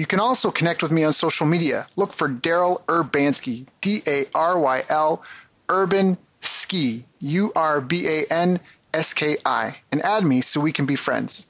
You can also connect with me on social media. Look for Daryl Urbanski, D A R Y L, Urban Ski, U R B A N S K I, and add me so we can be friends.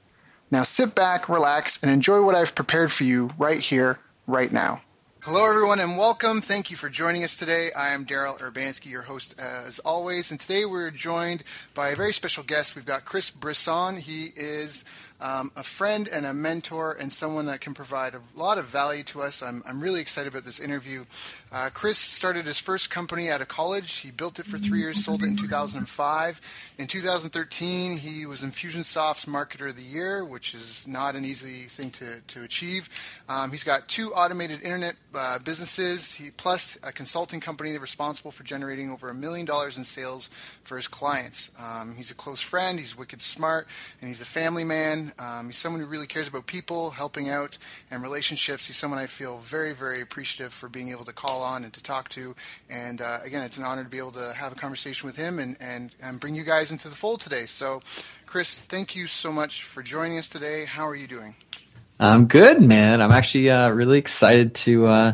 Now sit back, relax, and enjoy what I've prepared for you right here, right now. Hello, everyone, and welcome. Thank you for joining us today. I am Daryl Urbanski, your host as always, and today we're joined by a very special guest. We've got Chris Brisson. He is um, a friend and a mentor and someone that can provide a lot of value to us. I'm, I'm really excited about this interview. Uh, Chris started his first company out of college. He built it for three years, sold it in 2005. In 2013, he was Infusionsoft's Marketer of the Year, which is not an easy thing to, to achieve. Um, he's got two automated internet uh, businesses, he, plus a consulting company responsible for generating over a million dollars in sales for his clients. Um, he's a close friend, he's wicked smart, and he's a family man. Um, he's someone who really cares about people, helping out, and relationships. He's someone I feel very, very appreciative for being able to call on and to talk to. And uh, again, it's an honor to be able to have a conversation with him and, and, and bring you guys into the fold today. So, Chris, thank you so much for joining us today. How are you doing? I'm good, man. I'm actually uh, really excited to uh,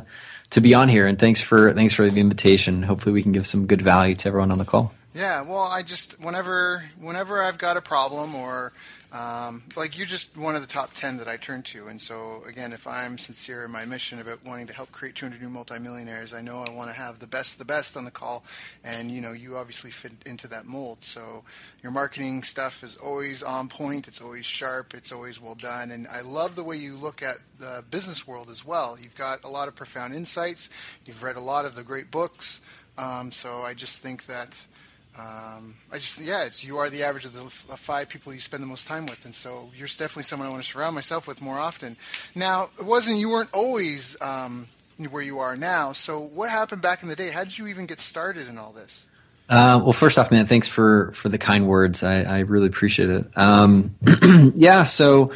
to be on here, and thanks for thanks for the invitation. Hopefully, we can give some good value to everyone on the call. Yeah, well, I just whenever whenever I've got a problem or um, like you're just one of the top 10 that I turn to. And so, again, if I'm sincere in my mission about wanting to help create 200 new multimillionaires, I know I want to have the best, the best on the call. And, you know, you obviously fit into that mold. So your marketing stuff is always on point. It's always sharp. It's always well done. And I love the way you look at the business world as well. You've got a lot of profound insights. You've read a lot of the great books. Um, so I just think that um, I just yeah, it's you are the average of the five people you spend the most time with, and so you're definitely someone I want to surround myself with more often. Now, it wasn't you weren't always um, where you are now. So what happened back in the day? How did you even get started in all this? Uh, well, first off, man, thanks for for the kind words. I, I really appreciate it. Um, yeah, so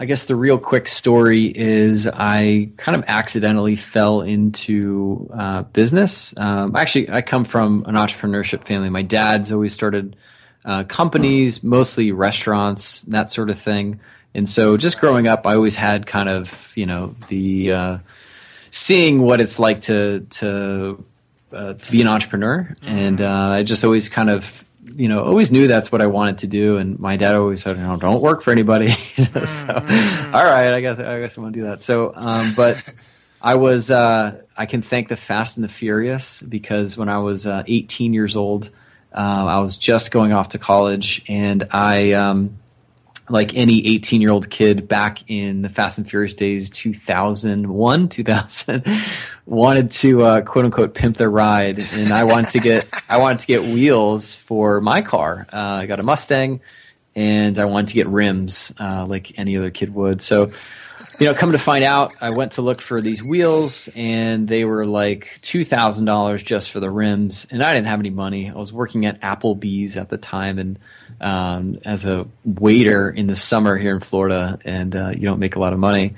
I guess the real quick story is I kind of accidentally fell into uh, business. Um, actually, I come from an entrepreneurship family. My dad's always started uh, companies, mostly restaurants, that sort of thing. And so, just growing up, I always had kind of you know the uh, seeing what it's like to to uh, to be an entrepreneur, and uh, I just always kind of you know, always knew that's what I wanted to do. And my dad always said, you know, don't work for anybody. so, mm-hmm. all right, I guess, I guess I want to do that. So, um, but I was, uh, I can thank the Fast and the Furious because when I was uh, 18 years old, uh, I was just going off to college and I, um, like any 18 year old kid back in the Fast and Furious days, 2001, 2000, wanted to uh, quote unquote pimp their ride, and I wanted to get I wanted to get wheels for my car. Uh, I got a Mustang, and I wanted to get rims uh, like any other kid would. So, you know, come to find out, I went to look for these wheels, and they were like two thousand dollars just for the rims, and I didn't have any money. I was working at Applebee's at the time, and um, as a waiter in the summer here in Florida, and uh, you don't make a lot of money.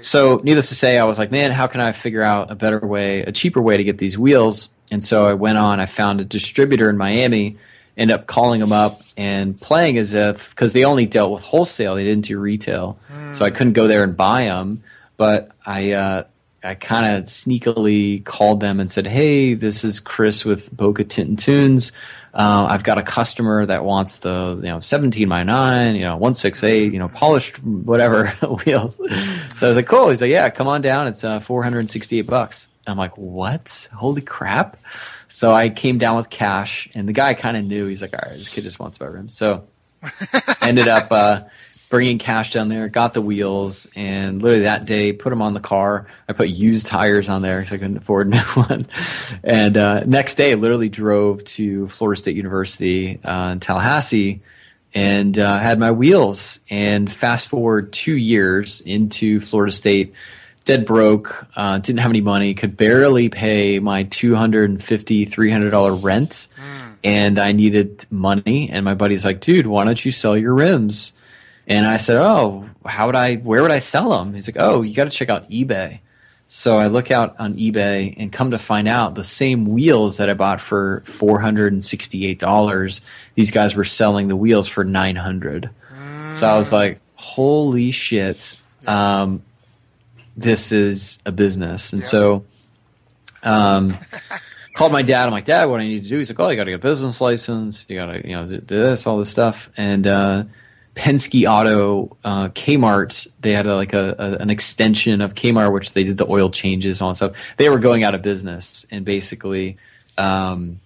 So, needless to say, I was like, man, how can I figure out a better way, a cheaper way to get these wheels? And so I went on, I found a distributor in Miami, ended up calling them up and playing as if, because they only dealt with wholesale, they didn't do retail. Mm. So I couldn't go there and buy them. But I, uh, I kind of sneakily called them and said, "Hey, this is Chris with Boca Tint and Tunes. Uh, I've got a customer that wants the you know 17 by 9, you know 168, you know polished whatever wheels." So I was like, "Cool." He's like, "Yeah, come on down. It's uh, 468 bucks." I'm like, what? Holy crap! So I came down with cash, and the guy kind of knew. He's like, all right, this kid just wants buy rims. So ended up uh, bringing cash down there, got the wheels, and literally that day put them on the car. I put used tires on there because I couldn't afford new ones. And uh, next day, literally drove to Florida State University uh, in Tallahassee and uh, had my wheels. And fast forward two years into Florida State, dead broke, uh, didn't have any money, could barely pay my $250, $300 rent. Mm. And I needed money. And my buddy's like, dude, why don't you sell your rims? And I said, "Oh, how would I? Where would I sell them?" He's like, "Oh, you got to check out eBay." So I look out on eBay and come to find out the same wheels that I bought for four hundred and sixty-eight dollars. These guys were selling the wheels for nine hundred. Mm. So I was like, "Holy shit! Um, this is a business." And yeah. so, um, called my dad. I'm like, "Dad, what I need to do?" He's like, "Oh, you got to get a business license. You got to, you know, this, all this stuff." And uh, Penske Auto, uh, Kmart, they had a, like a, a, an extension of Kmart, which they did the oil changes on stuff. They were going out of business, and basically, um,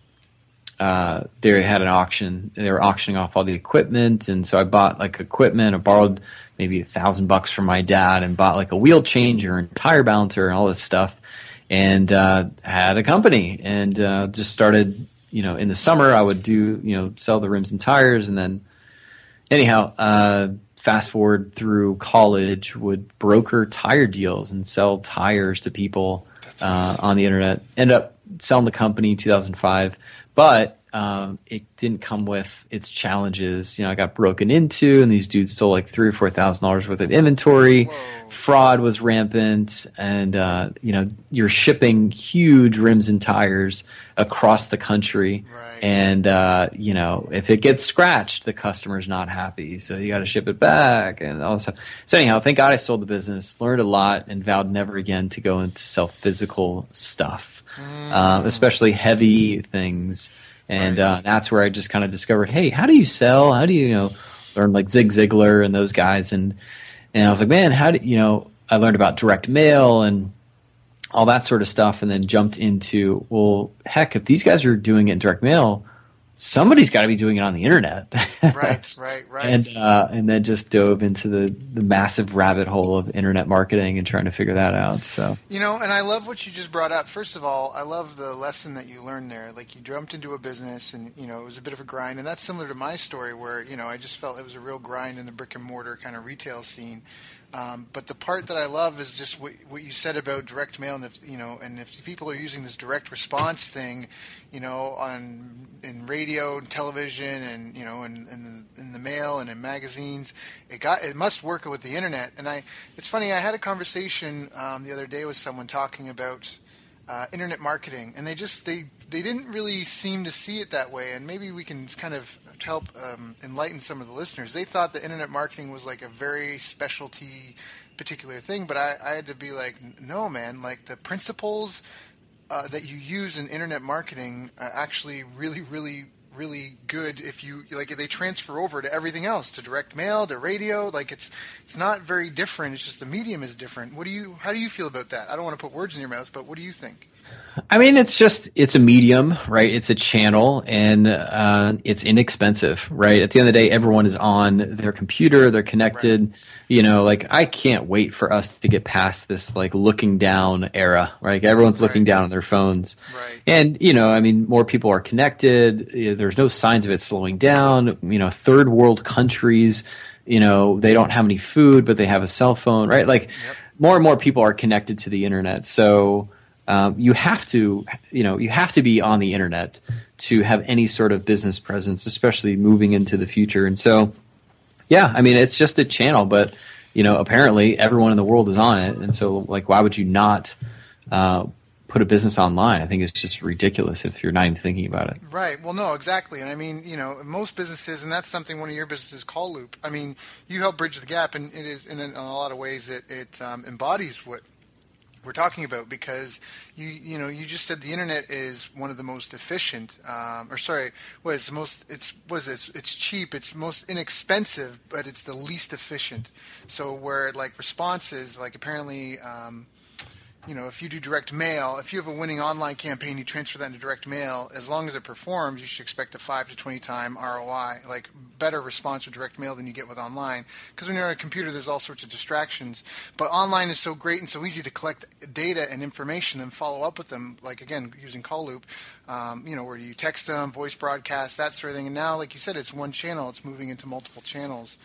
uh, they had an auction. They were auctioning off all the equipment, and so I bought like equipment. I borrowed maybe a thousand bucks from my dad, and bought like a wheel changer and tire balancer and all this stuff, and uh, had a company, and uh, just started. You know, in the summer, I would do you know sell the rims and tires, and then anyhow, uh, fast forward through college, would broker tire deals and sell tires to people uh, on the internet. End up selling the company in 2005, but um, it didn't come with its challenges. You know, I got broken into, and these dudes stole like three or four thousand dollars worth of inventory. Whoa. Fraud was rampant, and uh, you know, you're shipping huge rims and tires across the country, right. and uh, you know, if it gets scratched, the customer's not happy, so you got to ship it back and all this stuff. So anyhow, thank God I sold the business, learned a lot, and vowed never again to go into sell physical stuff, mm. uh, especially heavy things and uh, that's where I just kind of discovered, hey, how do you sell? How do you, you know, learn like Zig Ziglar and those guys, and and I was like, man, how do you know? I learned about direct mail and all that sort of stuff, and then jumped into, well, heck, if these guys are doing it in direct mail, somebody's got to be doing it on the internet. right, right, right. And uh, and then just dove into the the massive rabbit hole of internet marketing and trying to figure that out. So you know, and I love what you just brought up. First of all, I love the lesson that you learned there. Like you jumped into a business, and you know it was a bit of a grind, and that's similar to my story, where you know I just felt it was a real grind in the brick and mortar kind of retail scene. Um, but the part that I love is just what, what you said about direct mail, and if you know, and if people are using this direct response thing, you know, on in radio and television, and you know, in, in, in the mail and in magazines, it got it must work with the internet. And I, it's funny, I had a conversation um, the other day with someone talking about uh, internet marketing, and they just they they didn't really seem to see it that way. And maybe we can kind of to help um, enlighten some of the listeners. They thought the internet marketing was like a very specialty particular thing, but I, I had to be like, no, man, like the principles uh, that you use in internet marketing are actually really, really, really good if you like they transfer over to everything else to direct mail to radio. Like it's it's not very different. It's just the medium is different. What do you how do you feel about that? I don't want to put words in your mouth but what do you think I mean, it's just it's a medium, right? It's a channel, and uh, it's inexpensive, right? At the end of the day, everyone is on their computer, they're connected. Right. You know, like I can't wait for us to get past this like looking down era, right? Everyone's right. looking down on their phones, right? And you know, I mean, more people are connected. There's no signs of it slowing down. You know, third world countries, you know, they don't have any food, but they have a cell phone, right? Like, yep. more and more people are connected to the internet, so um, you have to you know you have to be on the internet to have any sort of business presence especially moving into the future. And so yeah i mean it's just a channel but you know apparently everyone in the world is on it. And so like why would you not uh, put a business online? I think it's just ridiculous if you're not even thinking about it. Right. Well no exactly. And i mean you know most businesses and that's something one of your businesses Call Loop i mean you help bridge the gap and it is in a lot of ways it, it um, embodies what we're talking about because you you know you just said the internet is one of the most efficient um, or sorry what it's the most it's what is it? It's cheap it's most inexpensive but it's the least efficient. So where like responses like apparently um, you know, if you do direct mail, if you have a winning online campaign, you transfer that into direct mail. As long as it performs, you should expect a five to twenty time ROI, like better response with direct mail than you get with online. Because when you're on a computer, there's all sorts of distractions. But online is so great and so easy to collect data and information and follow up with them. Like again, using Call Loop, um, you know, where you text them, voice broadcast, that sort of thing. And now, like you said, it's one channel. It's moving into multiple channels.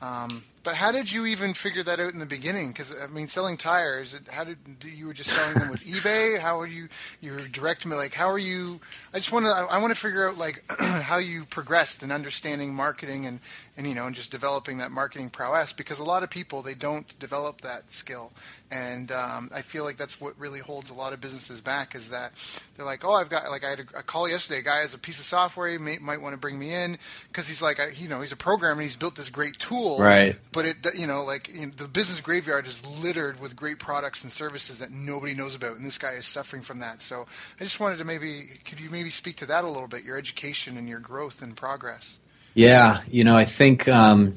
Um, but how did you even figure that out in the beginning? Because I mean, selling tires, how did you were just selling them with eBay? How are you? You were direct me like how are you? I just want to I want to figure out like how you progressed in understanding marketing and and you know and just developing that marketing prowess because a lot of people they don't develop that skill and um, I feel like that's what really holds a lot of businesses back is that they're like, oh, I've got like I had a, call yesterday. A guy has a piece of software he may, might want to bring me in because he's like, I, you know, he's a programmer and he's built this great tool, right? But it, you know, like the business graveyard is littered with great products and services that nobody knows about, and this guy is suffering from that. So I just wanted to maybe, could you maybe speak to that a little bit, your education and your growth and progress? Yeah, you know, I think um,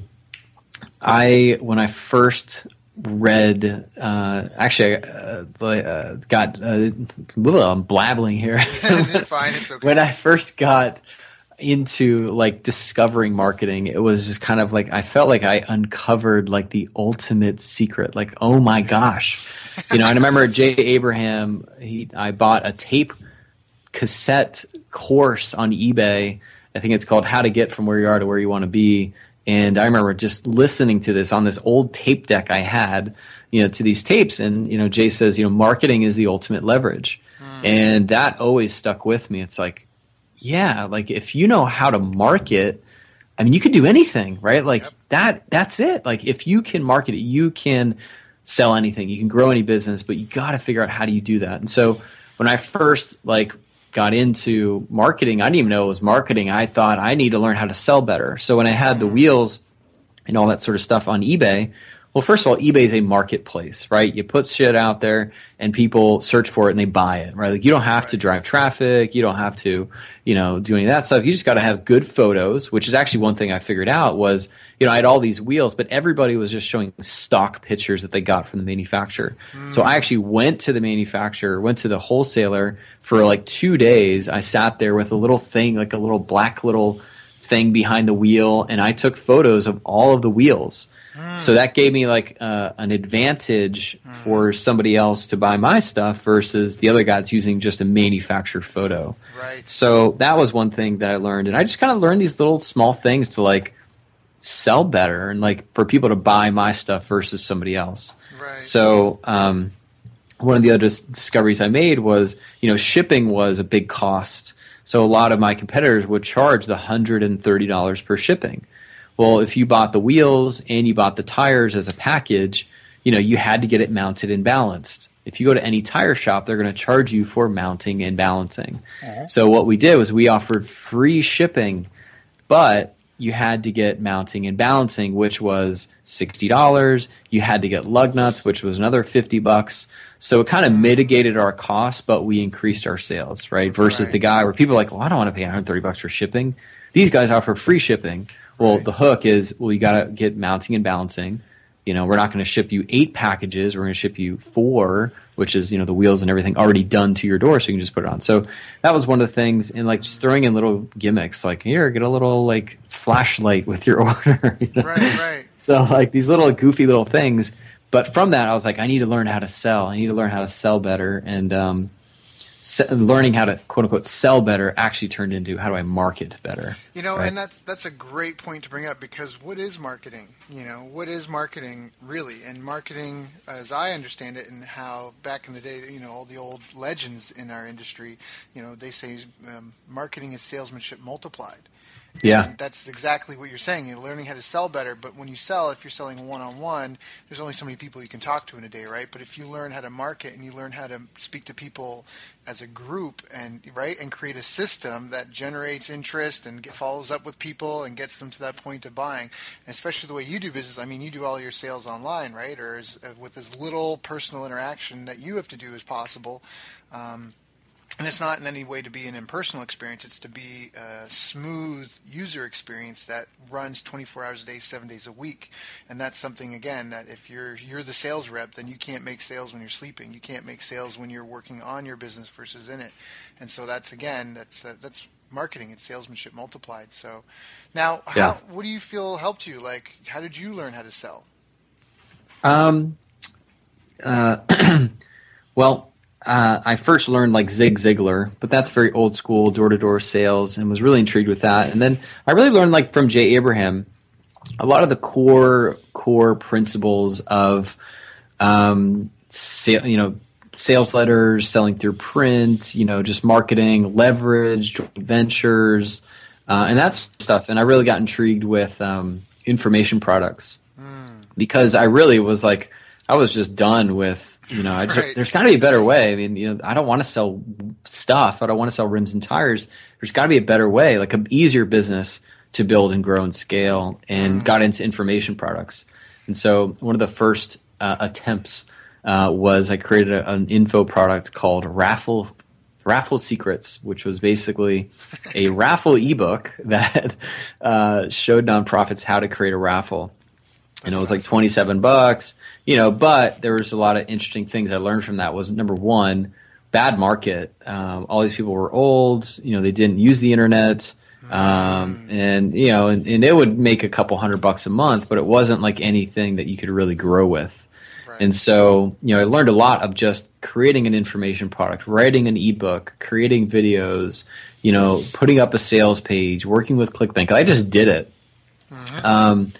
I when I first read uh, actually uh, uh, got uh, I'm blabbling here. fine, it's okay. when I first got into like discovering marketing, it was just kind of like I felt like I uncovered like the ultimate secret. Like, oh my gosh, you know. I remember Jay Abraham. He I bought a tape cassette course on eBay. I think it's called "How to Get from Where You Are to Where You Want to Be." And I remember just listening to this on this old tape deck I had, you know, to these tapes. And, you know, Jay says, you know, marketing is the ultimate leverage. Mm. And that always stuck with me. It's like, yeah, like if you know how to market, I mean, you could do anything, right? Like yep. that, that's it. Like if you can market it, you can sell anything, you can grow any business, but you got to figure out how do you do that. And so when I first like got into marketing, I didn't even know it was marketing. I thought I need to learn how to sell better. So when I had the mm. wheels and all that sort of stuff on eBay, well, first of all, eBay is a marketplace, right? You put shit out there and people search for it and they buy it, right? Like you don't have right. to drive traffic, you don't have to, you know, do any of that stuff. You just got to have good photos, which is actually one thing I figured out was you know, I had all these wheels, but everybody was just showing stock pictures that they got from the manufacturer. Mm. So I actually went to the manufacturer, went to the wholesaler for like two days. I sat there with a little thing, like a little black little thing behind the wheel, and I took photos of all of the wheels. Mm. So that gave me like uh, an advantage mm. for somebody else to buy my stuff versus the other guy that's using just a manufacturer photo. Right. So that was one thing that I learned, and I just kind of learned these little small things to like sell better and like for people to buy my stuff versus somebody else. Right. So um, one of the other discoveries I made was you know shipping was a big cost. So a lot of my competitors would charge the hundred and thirty dollars per shipping. Well, if you bought the wheels and you bought the tires as a package, you know you had to get it mounted and balanced. If you go to any tire shop, they're going to charge you for mounting and balancing. Uh-huh. So what we did was we offered free shipping, but you had to get mounting and balancing, which was sixty dollars. You had to get lug nuts, which was another fifty bucks. So it kind of mitigated our costs, but we increased our sales, right? Versus right. the guy where people are like, "Well, I don't want to pay one hundred thirty bucks for shipping." These guys offer free shipping. Well, right. the hook is, well, you got to get mounting and balancing. You know, we're not going to ship you eight packages. We're going to ship you four which is you know the wheels and everything already done to your door, so you can just put it on. So that was one of the things, and like just throwing in little gimmicks, like here, get a little like flashlight with your order. You know? Right, right. So like these little goofy little things. But from that, I was like, I need to learn how to sell. I need to learn how to sell better, and um, learning how to quote unquote sell better actually turned into how do I market better. You know, right? and that's that's a great point to bring up because what is marketing? You know, what is marketing really? And marketing, as I understand it, and how back in the day, you know, all the old legends in our industry, you know, they say um, marketing is salesmanship multiplied. Yeah. And that's exactly what you're saying. You're learning how to sell better. But when you sell, if you're selling one on one, there's only so many people you can talk to in a day, right? But if you learn how to market and you learn how to speak to people as a group and right and create a system that generates interest and follows up with people and gets them to that point of buying, and especially the way you do business. I mean, you do all your sales online, right? Or as, with as little personal interaction that you have to do as possible. Um, and it's not in any way to be an impersonal experience it's to be a smooth user experience that runs 24 hours a day 7 days a week. And that's something again that if you're you're the sales rep then you can't make sales when you're sleeping. You can't make sales when you're working on your business versus in it. And so that's again that's uh, that's marketing and salesmanship multiplied. So now how, what do you feel helped you? Like how did you learn how to sell? Um uh well uh, I first learned like Zig Ziglar, but that's very old school door to door sales, and was really intrigued with that. And then I really learned like from Jay Abraham a lot of the core core principles of um, sale, you know sales letters, selling through print, you know, just marketing, leverage, joint ventures, uh, and that's stuff. And I really got intrigued with um, information products mm. because I really was like, I was just done with you know, just, there's got to be a better way. I mean, you know, I don't want to sell stuff. I don't want to sell rims and tires. There's got to be a better way, like an easier business to build and grow and scale. And mm. got into information products. And so one of the first uh, attempts uh, was I created a, an info product called Raffle Raffle Secrets, which was basically a raffle ebook that uh, showed nonprofits how to create a raffle. and it was like 27 bucks you know, but there was a lot of interesting things I learned from that. Was number one, bad market. Um, all these people were old. You know, they didn't use the internet, um, and you know, and, and, it would make a couple hundred bucks a month, but it wasn't like anything that you could really grow with. Right. And so, you know, I learned a lot of just creating an information product, writing an ebook, creating videos, you know, putting up a sales page, working with ClickBank. I just did it. Mm-hmm. Um,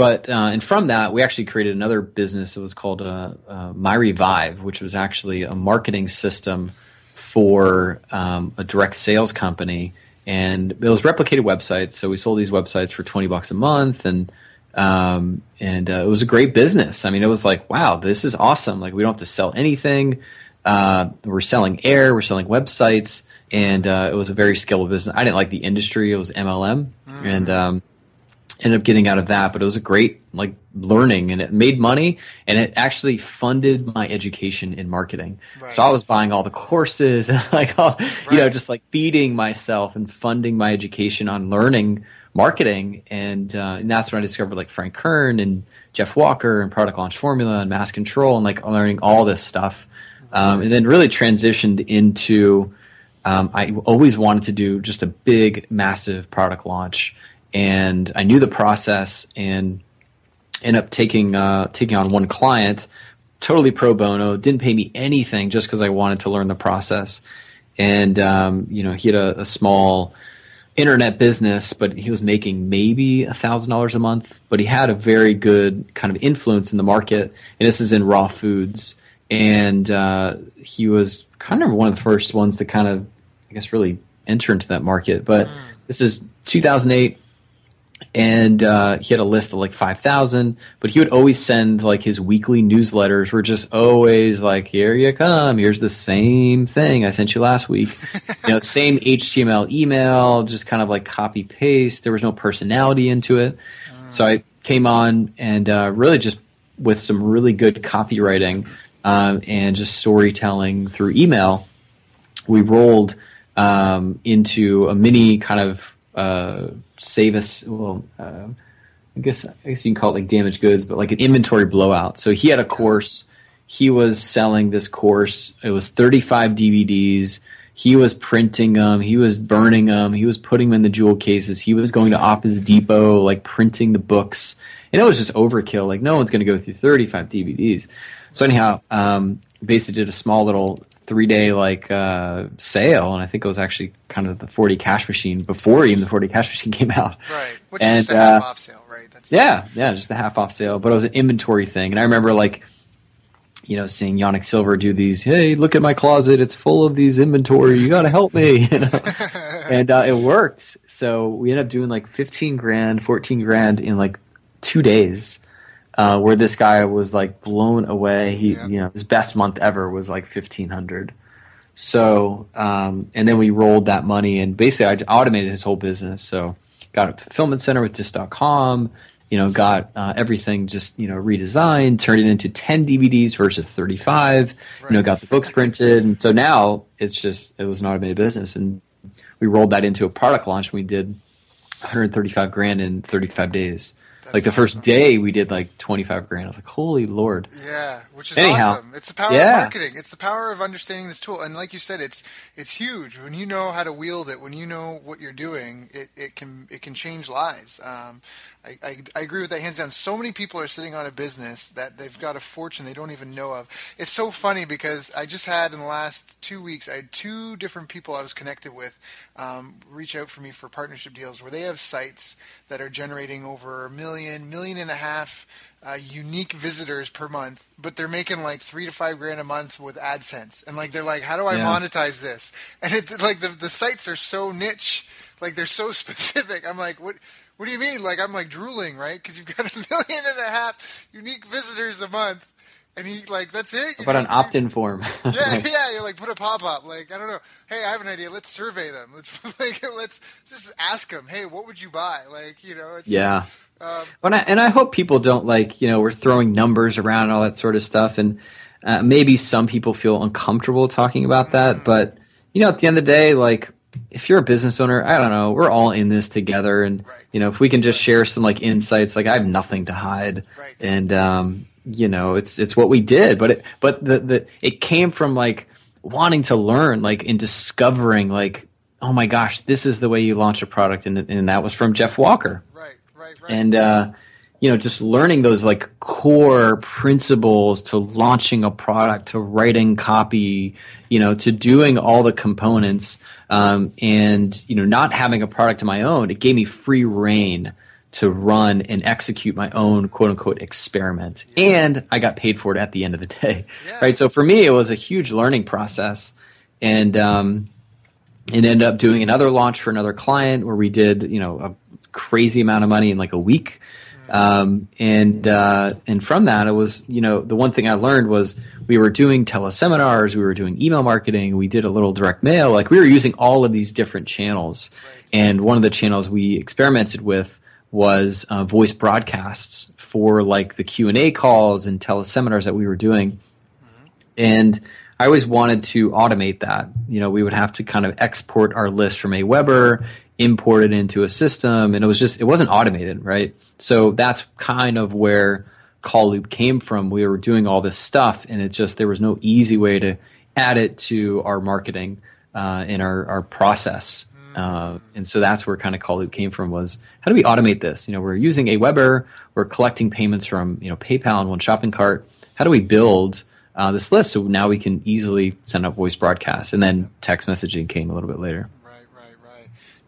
but uh, and from that, we actually created another business. It was called uh, uh, My Revive, which was actually a marketing system for um, a direct sales company, and it was replicated websites. So we sold these websites for twenty bucks a month, and um, and uh, it was a great business. I mean, it was like, wow, this is awesome. Like we don't have to sell anything. Uh, we're selling air. We're selling websites, and uh, it was a very scalable business. I didn't like the industry. It was MLM, mm. and um, ended up getting out of that, but it was a great like learning and it made money and it actually funded my education in marketing. Right. So I was buying all the courses and like all, right. you know just like feeding myself and funding my education on learning marketing and, uh, and that's when I discovered like Frank Kern and Jeff Walker and product launch formula and mass control and like learning all this stuff. Um, and then really transitioned into um, I always wanted to do just a big, massive product launch and I knew the process and ended up taking uh, taking on one client, totally pro bono, didn't pay me anything just because I wanted to learn the process. And um, you know, he had a, a, small internet business, but he was making maybe a thousand dollars a month. But he had a very good kind of influence in the market, and this is in raw foods. And uh, he was kind of one of the first ones to kind of, I guess, really enter into that market. But mm. this is 2008 and uh, he had a list of like 5000 but he would always send like his weekly newsletters were just always like here you come here's the same thing i sent you last week. You know same html email just kind of like copy paste there was no personality into it. Mm. so i came on and uh, really just with some really good copywriting um, and just storytelling through email we rolled um, into a mini kind of uh, save us. Well, uh, I guess I guess you can call it like damaged goods, but like an inventory blowout. So he had a course. He was selling this course. It was 35 DVDs. He was printing them. He was burning them. He was putting them in the jewel cases. He was going to Office Depot, like printing the books. And it was just overkill. Like no one's going to go through 35 DVDs. So anyhow, um, basically did a small little three day like uh, sale, and I think it was actually kind of the 4 Day Cash Machine before even the 4 Day Cash machine came out. Right, which and, is just a half uh, off sale, right? That's yeah, yeah, just a half off sale. But it was an inventory thing, and I remember like you know seeing Yanik Silver do these. Hey, look at my closet; it's full of these inventory. You got to help me. You know? and uh, it worked. So we ended up doing like 15 grand, 14 grand in like two days uh, where this guy was like blown away. He, yeah. you know, his best month ever was like fifteen hundred. So, um, and then we rolled that money and basically I automated his whole business. So, got a fulfillment center with Disk.com you know, got uh, everything just you know redesigned, turned it into ten DVDs versus thirty five. Right. You know, got the books printed, and so now it's just it was an automated business, and we rolled that into a product launch. we did 135 grand in 35 days. That's like the awesome. first day we did like 25 grand. I was like, holy Lord. Yeah, which is Anyhow, awesome. It's the power yeah. of marketing. It's the power of understanding this tool. And like you said, it's it's huge. When you know how to wield it, when you know what you're doing, it, it can it can change lives. Um, I, I, I, agree with that hands down. So many people are sitting on a business that they've got a fortune they don't even know of. It's so funny because I just had in the last two weeks, I had two different people I was connected with um, reach out for me for partnership deals where they have sites that are generating over a million, million and a half uh, unique visitors per month, but they're making like three to five grand a month with AdSense. And like they're like, how do I yeah. monetize this? And it like the the sites are so niche, like they're so specific. I'm like, what? What do you mean? Like I'm like drooling, right? Because you've got a million and a half unique visitors a month, and he like that's it. You about an opt-in form? yeah, yeah. You're like put a pop-up. Like I don't know. Hey, I have an idea. Let's survey them. Let's like let's just ask them. Hey, what would you buy? Like you know. It's yeah. Just, um, and, I, and I hope people don't like you know we're throwing numbers around and all that sort of stuff, and uh, maybe some people feel uncomfortable talking about that, mm-hmm. but you know at the end of the day, like if you're a business owner, I don't know, we're all in this together, and right. you know, if we can just share some like insights, like I have nothing to hide, right. and um, you know, it's it's what we did, but it but the the it came from like wanting to learn, like in discovering, like oh my gosh, this is the way you launch a product, and and that was from Jeff Walker, right, right, right, and. uh you know just learning those like core principles to launching a product to writing copy you know to doing all the components um, and you know not having a product of my own it gave me free reign to run and execute my own quote unquote experiment yeah. and i got paid for it at the end of the day yeah. right so for me it was a huge learning process and um, and ended up doing another launch for another client where we did you know a crazy amount of money in like a week um, and uh, and from that, it was you know the one thing I learned was we were doing teleseminars, we were doing email marketing, we did a little direct mail, like we were using all of these different channels. And one of the channels we experimented with was uh, voice broadcasts for like the Q and A calls and teleseminars that we were doing. Mm-hmm. And I always wanted to automate that. You know, we would have to kind of export our list from Aweber import it into a system and it was just it wasn't automated right? So that's kind of where Call Loop came from. We were doing all this stuff and it just there was no easy way to add it to our marketing uh, in our, our process. Uh, and so that's where kind of Call Loop came from was how do we automate this? You know we're using Aweber we're collecting payments from you know paypal and one shopping cart. How do we build uh, this list so now we can easily send out voice broadcasts? And then text messaging came a little bit later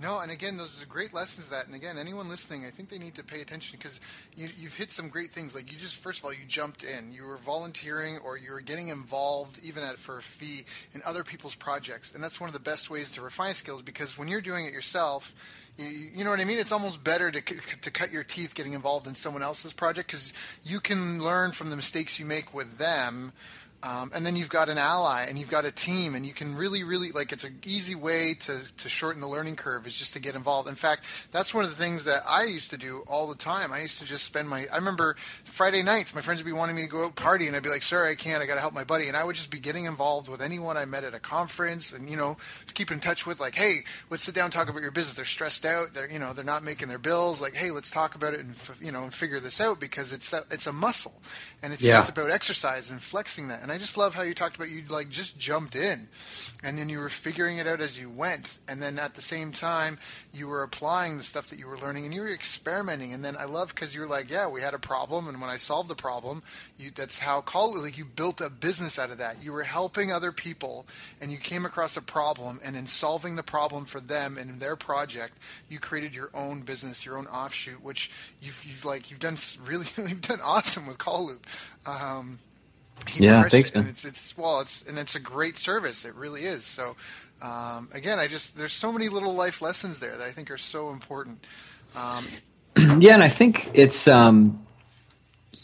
no, and again, those are great lessons. That, and again, anyone listening, I think they need to pay attention because you, have hit some great things. Like you just, first of all, you jumped in. You were volunteering, or you were getting involved, even at for a fee, in other people's projects, and that's one of the best ways to refine skills. Because when you're doing it yourself, you, you know what I mean? It's almost better to to cut your teeth getting involved in someone else's project because you can learn from the mistakes you make with them um, and then you've got an ally and you've got a team and you can really really like it's an easy way to, to shorten the learning curve is just to get involved. In fact that's one of the things that i used to do all the time. I used to just spend my i remember friday nights my friends would be wanting me to go out party and i'd be like sorry i can't i gotta help my buddy. And i would just be getting involved with anyone i met at a conference and you know to keep in touch with like hey let's sit down talk about your business. They're stressed out. They're you know they're not making their bills. Like hey let's talk about it and you know and figure this out because it's that it's a muscle and it's yeah. just about exercise and flexing that. And I just love how you talked about you like just jumped in and then you were figuring it out as you went and then at the same time you were applying the stuff that you were learning and you were experimenting and then i love because you're like yeah we had a problem and when i solved the problem you, that's how call like you built a business out of that. You were helping other people and you came across a problem and in solving the problem for them and their project you created your own business your own offshoot which you've, you've like you've done really you've done awesome with Call Loop. Um, yeah, thanks, man. And it's, it's well, it's and it's a great service. It really is. So, um, again, I just there's so many little life lessons there that I think are so important. Um, yeah, and I think it's um,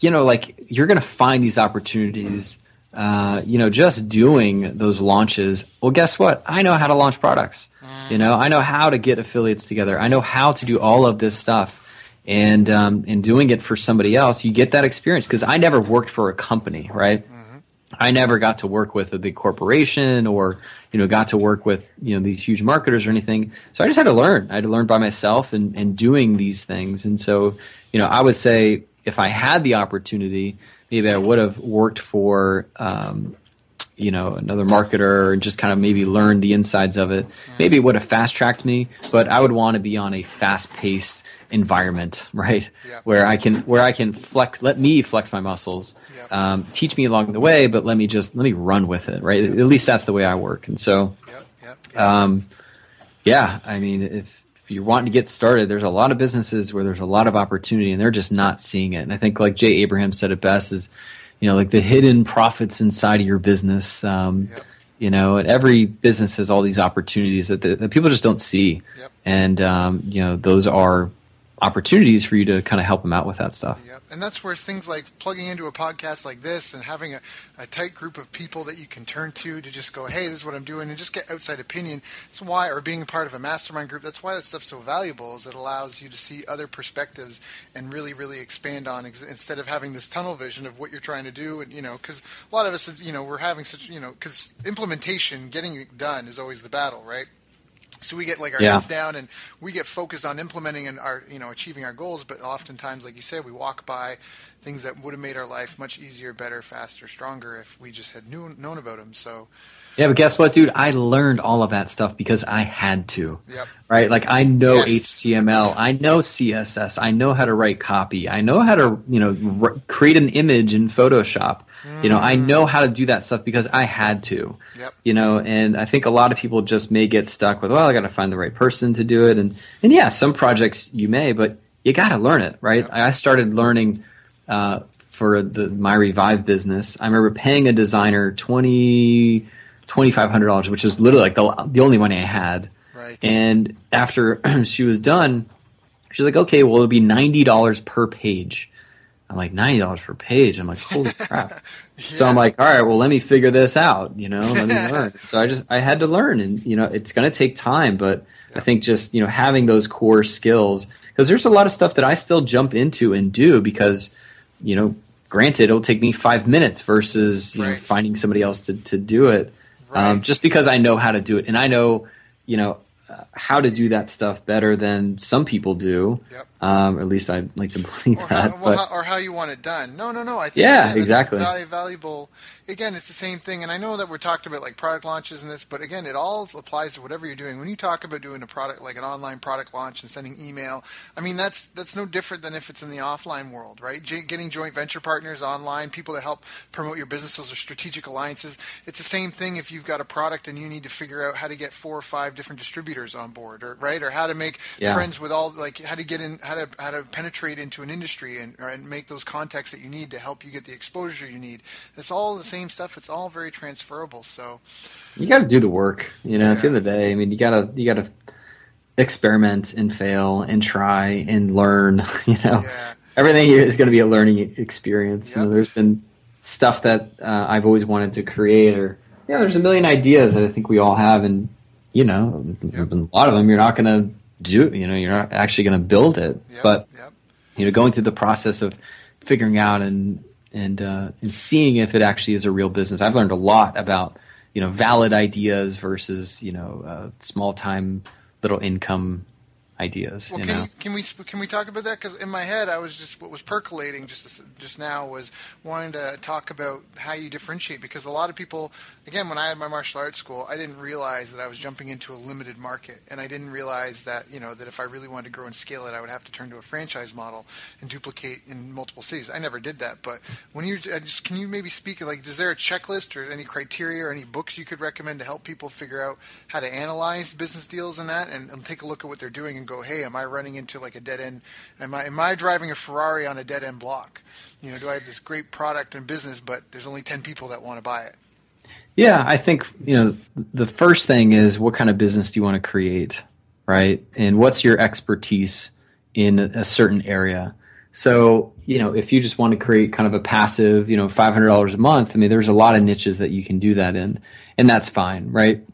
you know like you're going to find these opportunities. Uh, you know, just doing those launches. Well, guess what? I know how to launch products. Mm. You know, I know how to get affiliates together. I know how to do all of this stuff and um, and doing it for somebody else, you get that experience. Because I never worked for a company, right? Mm-hmm. I never got to work with a big corporation or you know got to work with you know these huge marketers or anything. So I just had to learn. I had to learn by myself and and doing these things. And so you know I would say if I had the opportunity, maybe I would have worked for um, you know another marketer and just kind of maybe learn the insides of it maybe it would have fast tracked me but i would want to be on a fast paced environment right yeah. where i can where i can flex let me flex my muscles yeah. um, teach me along the way but let me just let me run with it right yeah. at least that's the way i work and so um, yeah i mean if if you're wanting to get started, there's a lot of businesses where there's a lot of opportunity and they're just not seeing it. And I think like Jay Abraham said it best is you know like the hidden profits inside of your business um, you know and every business has all these opportunities that, the, that people just don't see yep. and um, you know those are opportunities for you to kind of help them out with that stuff. Yep. And that's where things like plugging into a podcast like this and having a, a tight group of people that you can turn to to just go, hey, this is what I'm doing, and just get outside opinion. That's why, or being a part of a mastermind group, that's why that stuff's so valuable, is it allows you to see other perspectives and really, really expand on instead of having this tunnel vision of what you're trying to do. And, you know, because a lot of us, you know, we're having such, you know, because implementation, getting it done is always the battle, right? So we get like our yeah. heads down and we get focused on implementing and our you know achieving our goals but oftentimes like you said we walk by things that would have made our life much easier better faster stronger if we just had knew, known about them so yeah but guess what dude i learned all of that stuff because i had to yep. right like i know yes. html i know css i know how to write copy i know how to you know r- create an image in photoshop you know, I know how to do that stuff because I had to. Yep. You know, and I think a lot of people just may get stuck with, well, I got to find the right person to do it, and and yeah, some projects you may, but you got to learn it, right? Yep. I started learning uh, for the my revive business. I remember paying a designer twenty twenty five hundred dollars, which is literally like the the only money I had. Right. And after she was done, she's like, okay, well, it'll be ninety dollars per page. I'm like ninety dollars per page. I'm like, holy crap! yeah. So I'm like, all right, well, let me figure this out. You know, let me learn. So I just I had to learn, and you know, it's going to take time, but yeah. I think just you know having those core skills because there's a lot of stuff that I still jump into and do because you know, granted, it'll take me five minutes versus you right. know finding somebody else to to do it. Um, right. Um, just because I know how to do it, and I know you know how to do that stuff better than some people do. Yep. Um, at least I like to believe or that. How, well, how, or how you want it done. No, no, no. I think yeah, again, exactly. Valuable. Again, it's the same thing. And I know that we're talking about like product launches and this, but again, it all applies to whatever you're doing. When you talk about doing a product like an online product launch and sending email, I mean that's that's no different than if it's in the offline world, right? J- getting joint venture partners online, people to help promote your business, those are strategic alliances. It's the same thing if you've got a product and you need to figure out how to get four or five different distributors on board, or right, or how to make yeah. friends with all like how to get in, how to how to penetrate into an industry and, and make those contacts that you need to help you get the exposure you need. It's all the same stuff. It's all very transferable. So you got to do the work. You know, yeah. at the end of the day, I mean, you gotta you gotta experiment and fail and try and learn. You know, yeah. everything is going to be a learning experience. Yep. You know, there's been stuff that uh, I've always wanted to create, or yeah, there's a million ideas that I think we all have, and you know, yep. a lot of them you're not going to do. You know, you're not actually going to build it, yep. but yep you know, going through the process of figuring out and and uh, and seeing if it actually is a real business. I've learned a lot about you know valid ideas versus you know uh, small time little income ideas. Well, you can, know? can we can we talk about that? Because in my head, I was just what was percolating just just now was wanting to talk about how you differentiate. Because a lot of people, again, when I had my martial arts school, I didn't realize that I was jumping into a limited market, and I didn't realize that you know that if I really wanted to grow and scale it, I would have to turn to a franchise model and duplicate in multiple cities. I never did that, but when you just can you maybe speak like, is there a checklist or any criteria or any books you could recommend to help people figure out how to analyze business deals and that, and, and take a look at what they're doing and go, hey, am I running into like a dead end? Am I am I driving a Ferrari on a dead end block? You know, do I have this great product and business, but there's only ten people that want to buy it? Yeah, I think you know the first thing is what kind of business do you want to create, right? And what's your expertise in a certain area? So, you know, if you just want to create kind of a passive, you know, $500 a month, I mean, there's a lot of niches that you can do that in, and that's fine, right?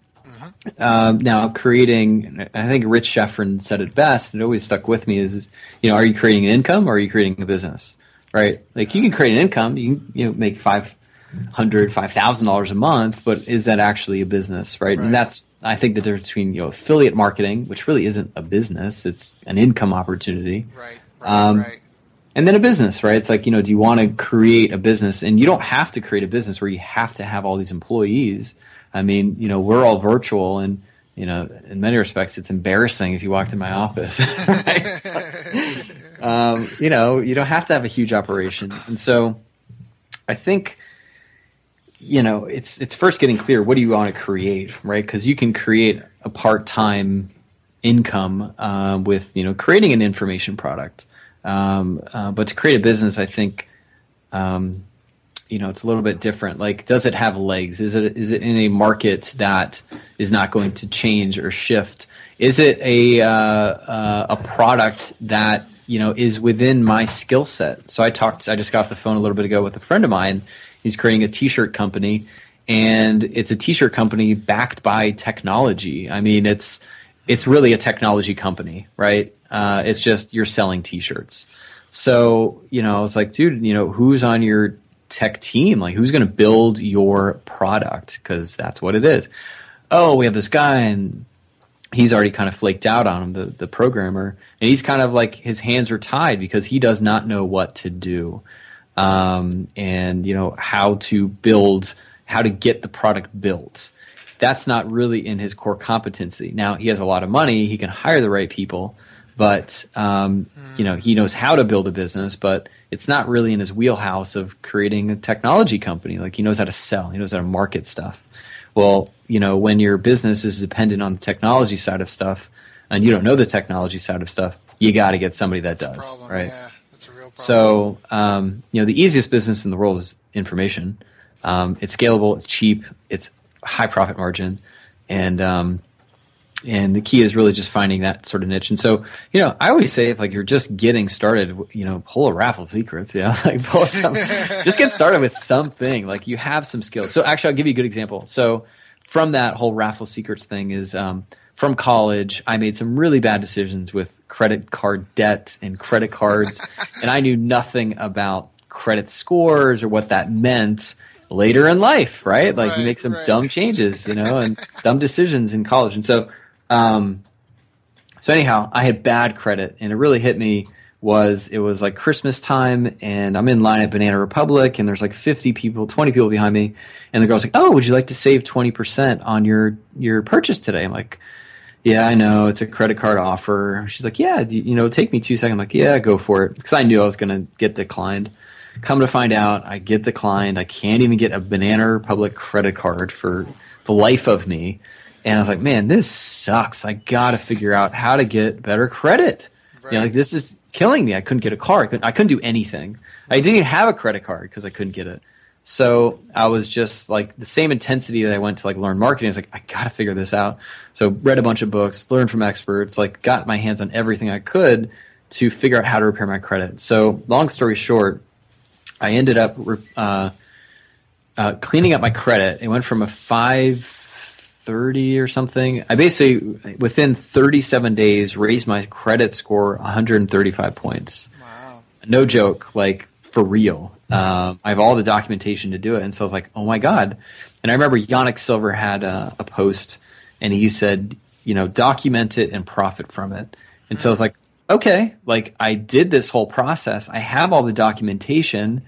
Um, now creating, I think Rich Schefren said it best. It always stuck with me is, is, you know, are you creating an income or are you creating a business? Right? Like you can create an income, you can you know make five hundred, five thousand dollars a month, but is that actually a business? Right? right? And that's I think the difference between you know affiliate marketing, which really isn't a business, it's an income opportunity. Right. Right. Um, right and then a business, right? It's like, you know, do you want to create a business? And you don't have to create a business where you have to have all these employees. I mean, you know, we're all virtual and, you know, in many respects, it's embarrassing if you walked in my office. so, um, you know, you don't have to have a huge operation. And so I think, you know, it's, it's first getting clear what do you want to create, right? Because you can create a part time income uh, with, you know, creating an information product um, uh, but to create a business, I think, um, you know, it's a little bit different. Like, does it have legs? Is it is it in a market that is not going to change or shift? Is it a uh, uh, a product that you know is within my skill set? So I talked. I just got off the phone a little bit ago with a friend of mine. He's creating a T-shirt company, and it's a T-shirt company backed by technology. I mean, it's it's really a technology company, right? Uh, it's just you're selling T-shirts. So you know, I was like, dude, you know, who's on your tech team? Like, who's going to build your product? Because that's what it is. Oh, we have this guy, and he's already kind of flaked out on him, the the programmer, and he's kind of like his hands are tied because he does not know what to do, um, and you know how to build, how to get the product built that's not really in his core competency. Now he has a lot of money; he can hire the right people, but um, mm. you know he knows how to build a business, but it's not really in his wheelhouse of creating a technology company. Like he knows how to sell, he knows how to market stuff. Well, you know, when your business is dependent on the technology side of stuff, and you don't know the technology side of stuff, you got to get somebody that does, problem, right? Yeah, that's a real problem. So, um, you know, the easiest business in the world is information. Um, it's scalable, it's cheap, it's high profit margin, and um, and the key is really just finding that sort of niche. And so, you know, I always say if like you're just getting started, you know, pull a raffle secrets, you know, like pull some, just get started with something. Like you have some skills. So actually, I'll give you a good example. So from that whole raffle secrets thing is um, from college, I made some really bad decisions with credit card debt and credit cards, and I knew nothing about credit scores or what that meant later in life, right? Like right, you make some right. dumb changes, you know, and dumb decisions in college. And so, um, so anyhow, I had bad credit, and it really hit me. Was it was like Christmas time, and I'm in line at Banana Republic, and there's like 50 people, 20 people behind me, and the girl's like, "Oh, would you like to save 20 percent on your your purchase today?" I'm like. Yeah, I know it's a credit card offer. She's like, "Yeah, you, you know, take me two seconds." I'm like, "Yeah, go for it," because I knew I was going to get declined. Come to find out, I get declined. I can't even get a Banana Republic credit card for the life of me. And I was like, man, this sucks. I got to figure out how to get better credit. Right. You know, like this is killing me. I couldn't get a car. I couldn't, I couldn't do anything. I didn't even have a credit card because I couldn't get it. So I was just like the same intensity that I went to like learn marketing. I was like, I got to figure this out. So read a bunch of books, learned from experts, like got my hands on everything I could to figure out how to repair my credit. So long story short, I ended up uh, uh, cleaning up my credit. It went from a 530 or something. I basically, within 37 days, raised my credit score 135 points. Wow. No joke, like for real. Um, I have all the documentation to do it. And so I was like, oh my God. And I remember Yanik Silver had a, a post and he said, you know, document it and profit from it. And so I was like, okay, like I did this whole process. I have all the documentation.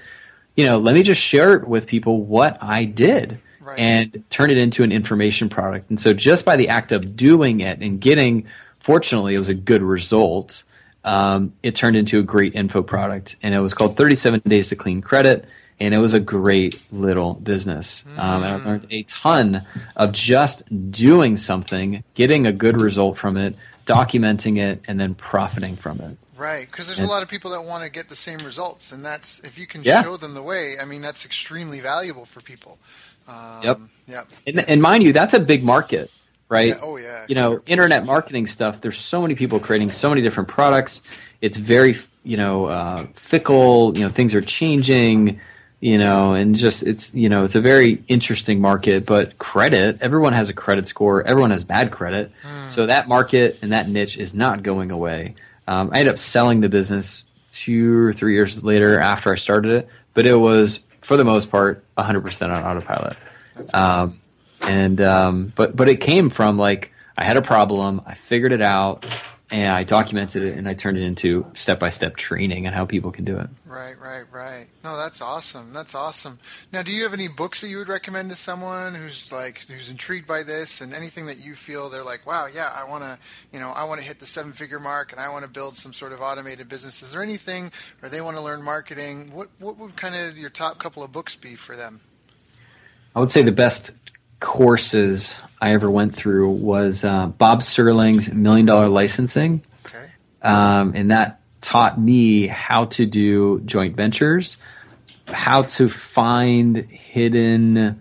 You know, let me just share it with people what I did right. and turn it into an information product. And so just by the act of doing it and getting, fortunately, it was a good result. Um, it turned into a great info product, and it was called 37 Days to Clean Credit. And it was a great little business. Um, and I learned a ton of just doing something, getting a good result from it, documenting it, and then profiting from it. Right, because there's and, a lot of people that want to get the same results, and that's if you can yeah. show them the way. I mean, that's extremely valuable for people. Um, yep. Yep. And, and, mind you, that's a big market, right? Yeah. Oh yeah. You know, 100%. internet marketing stuff. There's so many people creating so many different products. It's very you know uh, fickle. You know, things are changing. you know, and just it's you know it's a very interesting market. But credit, everyone has a credit score. Everyone has bad credit, mm. so that market and that niche is not going away. Um, I ended up selling the business two or three years later after I started it, but it was for the most part 100% on autopilot. Um, and um, but but it came from like I had a problem, I figured it out, and I documented it and I turned it into step by step training and how people can do it. Right, right, right. No, that's awesome. That's awesome. Now, do you have any books that you would recommend to someone who's like who's intrigued by this and anything that you feel they're like, wow, yeah, I want to, you know, I want to hit the seven figure mark and I want to build some sort of automated business. Is there anything, or they want to learn marketing? What what would kind of your top couple of books be for them? I would say the best courses I ever went through was uh, Bob Serling's Million Dollar Licensing. Okay. Um, and that taught me how to do joint ventures, how to find hidden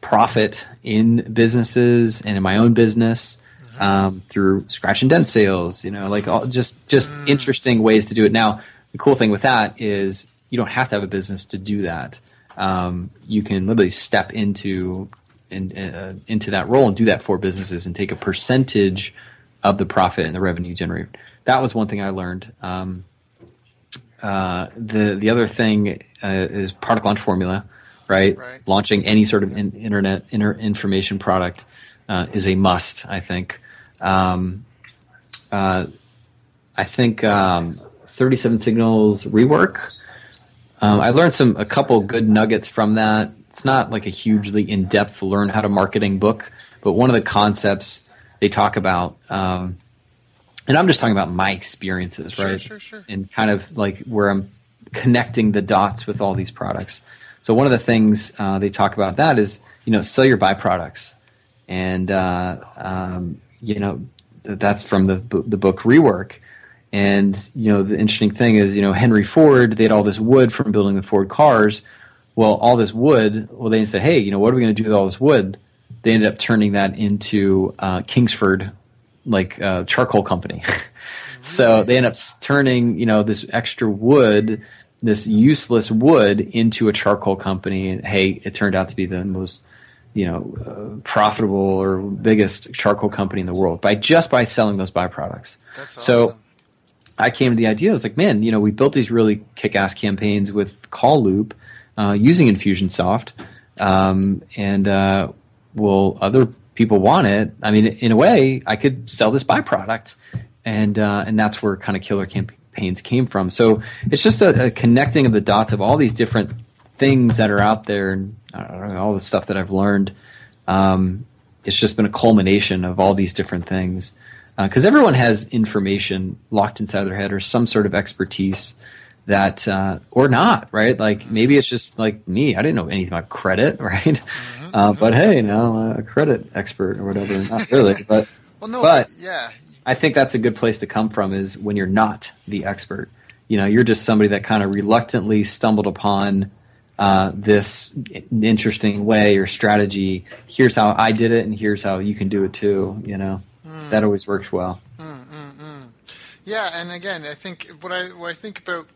profit in businesses and in my own business mm-hmm. um, through scratch and dent sales. You know, like all, just just mm. interesting ways to do it. Now, the cool thing with that is you don't have to have a business to do that. Um, you can literally step into in, uh, into that role and do that for businesses and take a percentage of the profit and the revenue generated. That was one thing I learned. Um, uh, the the other thing uh, is product launch formula, right? right. Launching any sort of in, internet inter- information product uh, is a must. I think. Um, uh, I think um, 37 Signals rework. Um, I learned some a couple good nuggets from that it's not like a hugely in depth learn how to marketing book, but one of the concepts they talk about, um, and I'm just talking about my experiences, sure, right? Sure, sure. And kind of like where I'm connecting the dots with all these products. So one of the things uh, they talk about that is you know sell your byproducts, and uh, um, you know that's from the the book Rework. And you know the interesting thing is you know Henry Ford they had all this wood from building the Ford cars well, all this wood, well, they said, hey, you know, what are we going to do with all this wood? They ended up turning that into uh, Kingsford, like uh, charcoal company. so they end up turning, you know, this extra wood, this useless wood, into a charcoal company. And hey, it turned out to be the most, you know, uh, profitable or biggest charcoal company in the world by just by selling those byproducts. That's so. Awesome. I came to the idea. I was like, man, you know, we built these really kick-ass campaigns with Call Loop, uh, using Infusionsoft, um, and uh, will other people want it? I mean, in a way, I could sell this byproduct, and uh, and that's where kind of killer campaigns came from. So it's just a, a, connecting of the dots of all these different things that are out there, and know, all the stuff that I've learned. Um, it's just been a culmination of all these different things because uh, everyone has information locked inside their head or some sort of expertise that uh, or not right? Like maybe it's just like me. I didn't know anything about credit right? Mm-hmm. uh, but hey now I'm a credit expert or whatever. Not really but well, no, but yeah. I think that's a good place to come from is when you're not the expert. You know you're just somebody that kind of reluctantly stumbled upon uh, this interesting way or strategy. Here's how i did it and here's how you can do it too you know? Mm. that always works well. Mm, mm, mm. yeah and again i think what i what i think about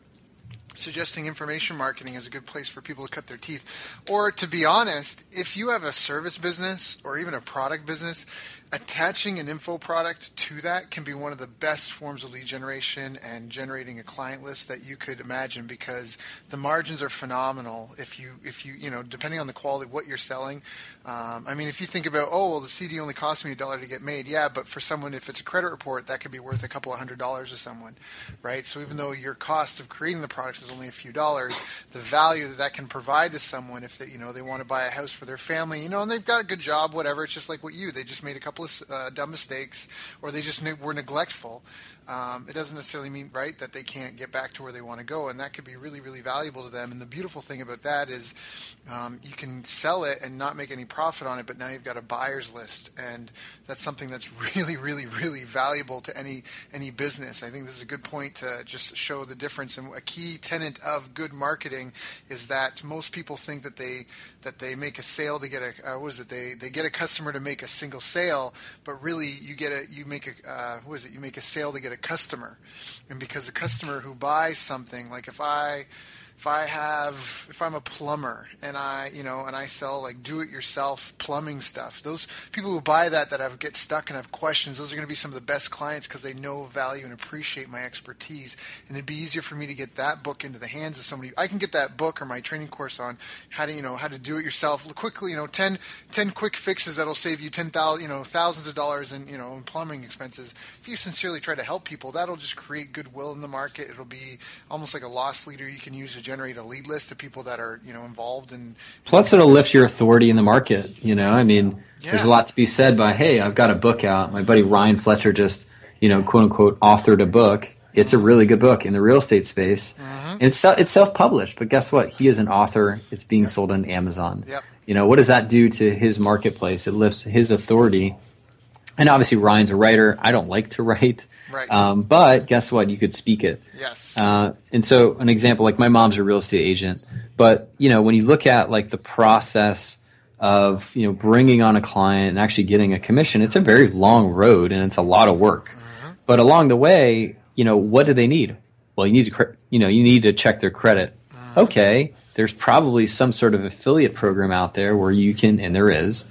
suggesting information marketing is a good place for people to cut their teeth. Or to be honest, if you have a service business or even a product business, attaching an info product to that can be one of the best forms of lead generation and generating a client list that you could imagine because the margins are phenomenal if you if you you know depending on the quality of what you're selling. Um, i mean if you think about oh well the cd only cost me a dollar to get made yeah but for someone if it's a credit report that could be worth a couple of hundred dollars to someone right? So even though your cost of creating the product is only a few dollars the value that that can provide to someone if they you know they want to buy a house for their family you know and they've got a good job whatever it's just like what you they just made a couple uh, dumb mistakes or they just were neglectful um, it doesn't necessarily mean right that they can't get back to where they want to go and that could be really really valuable to them. And the beautiful thing about that is um, you can sell it and not make any profit on it but now you've got a buyer's list and that's something that's really really really valuable to any any business. I think this is a good point to just show the difference and a key tenet of good marketing is that most people think that they that they make a sale to get a uh, what is it? They they get a customer to make a single sale but really you get a you make a uh, what is it? You make a sale to get a customer. And because a customer who buys something, like if I if I have if I'm a plumber and I you know and I sell like do it yourself plumbing stuff those people who buy that that have get stuck and have questions those are going to be some of the best clients because they know value and appreciate my expertise. And it'd be easier for me to get that book into the hands of somebody. I can get that book or my training course on how to you know how to do it yourself quickly you know 10, 10 quick fixes that'll save you 10,000 you know thousands of dollars in you know in plumbing expenses. If you sincerely try to help people that'll just create goodwill in the market. It'll be almost like a loss leader. You can use generate a lead list of people that are you know involved in. Plus, it'll lift your authority in the market. You know, I mean, yeah. there's a lot to be said by hey, I've got a book out. My buddy Ryan Fletcher just you know quote unquote authored a book. It's a really good book in the real estate space. Mm-hmm. And it's it's self published, but guess what? He is an author. It's being yep. sold on Amazon. Yep. You know what does that do to his marketplace? It lifts his authority and obviously Ryan's a writer. I don't like to write, right. um, but guess what? You could speak it. Yes. Uh, and so, an example, like my mom's a real estate agent, but you know, when you look at like the process of you know bringing on a client and actually getting a commission, it's a very long road and it's a lot of work. Mm-hmm. But along the way, you know, what do they need? Well, you need to you know you need to check their credit. Mm-hmm. Okay, there's probably some sort of affiliate program out there where you can, and there is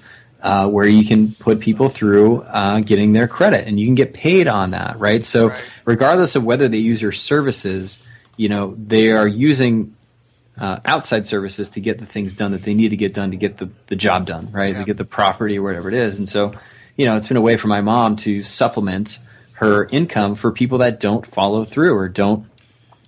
uh, where you can put people through uh, getting their credit and you can get paid on that, right? So, right. regardless of whether they use your services, you know, they are using uh, outside services to get the things done that they need to get done to get the, the job done, right? Yeah. To get the property or whatever it is. And so, you know, it's been a way for my mom to supplement her income for people that don't follow through or don't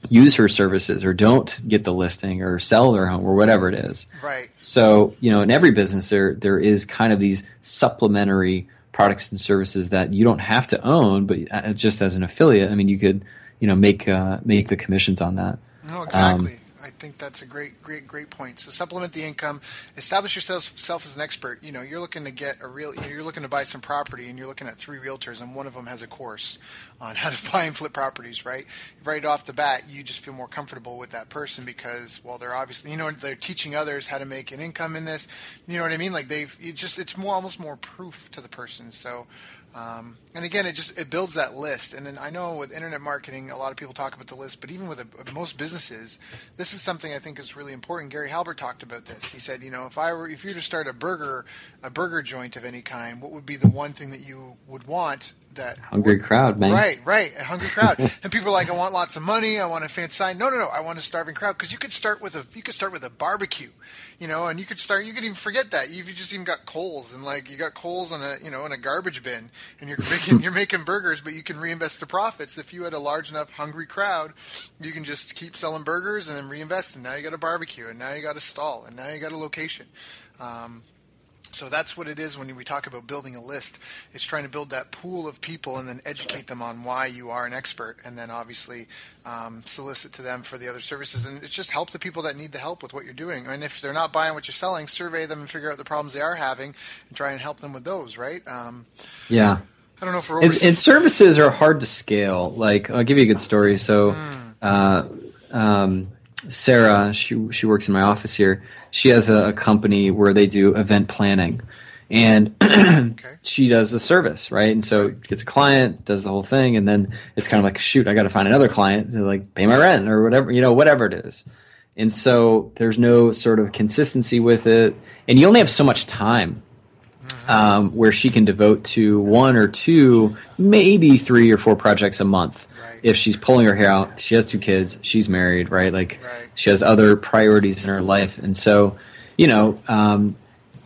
use her services or don't get the listing or sell their home or whatever it is. Right. So, you know, in every business there there is kind of these supplementary products and services that you don't have to own, but uh, just as an affiliate, I mean, you could, you know, make uh, make the commissions on that. No, exactly. Um, I think that's a great, great, great point. So supplement the income, establish yourself as an expert. You know, you're looking to get a real, you're looking to buy some property, and you're looking at three realtors, and one of them has a course on how to buy and flip properties. Right, right off the bat, you just feel more comfortable with that person because, well, they're obviously, you know, they're teaching others how to make an income in this. You know what I mean? Like they've, just, it's more almost more proof to the person. So um, and again, it just it builds that list. And then I know with internet marketing, a lot of people talk about the list, but even with a, most businesses, this is something I think is really important. Gary Halbert talked about this. He said, you know, if I were if you were to start a burger a burger joint of any kind, what would be the one thing that you would want that hungry crowd, man. Right, right, a hungry crowd. and people are like, I want lots of money, I want a fancy sign. No, no, no, I want a starving crowd because you could start with a you could start with a barbecue, you know, and you could start. You could even forget that you just even got coals and like you got coals in a you know in a garbage bin, and you're making you're making burgers, but you can reinvest the profits if you had a large enough hungry crowd. You can just keep selling burgers and then reinvest, and now you got a barbecue, and now you got a stall, and now you got a location. Um, so that's what it is when we talk about building a list. It's trying to build that pool of people and then educate them on why you are an expert, and then obviously um, solicit to them for the other services. And it's just help the people that need the help with what you're doing. And if they're not buying what you're selling, survey them and figure out the problems they are having, and try and help them with those. Right? Um, yeah. I don't know if we're and, and, services are hard to scale. Like I'll give you a good story. So. Mm. Uh, um, Sarah, she she works in my office here. She has a, a company where they do event planning, and okay. she does a service, right? And so gets a client, does the whole thing, and then it's kind of like, shoot, I got to find another client to like pay my rent or whatever, you know, whatever it is. And so there's no sort of consistency with it, and you only have so much time mm-hmm. um, where she can devote to one or two, maybe three or four projects a month if she's pulling her hair out, she has two kids, she's married, right? Like right. she has other priorities in her life, and so you know, um,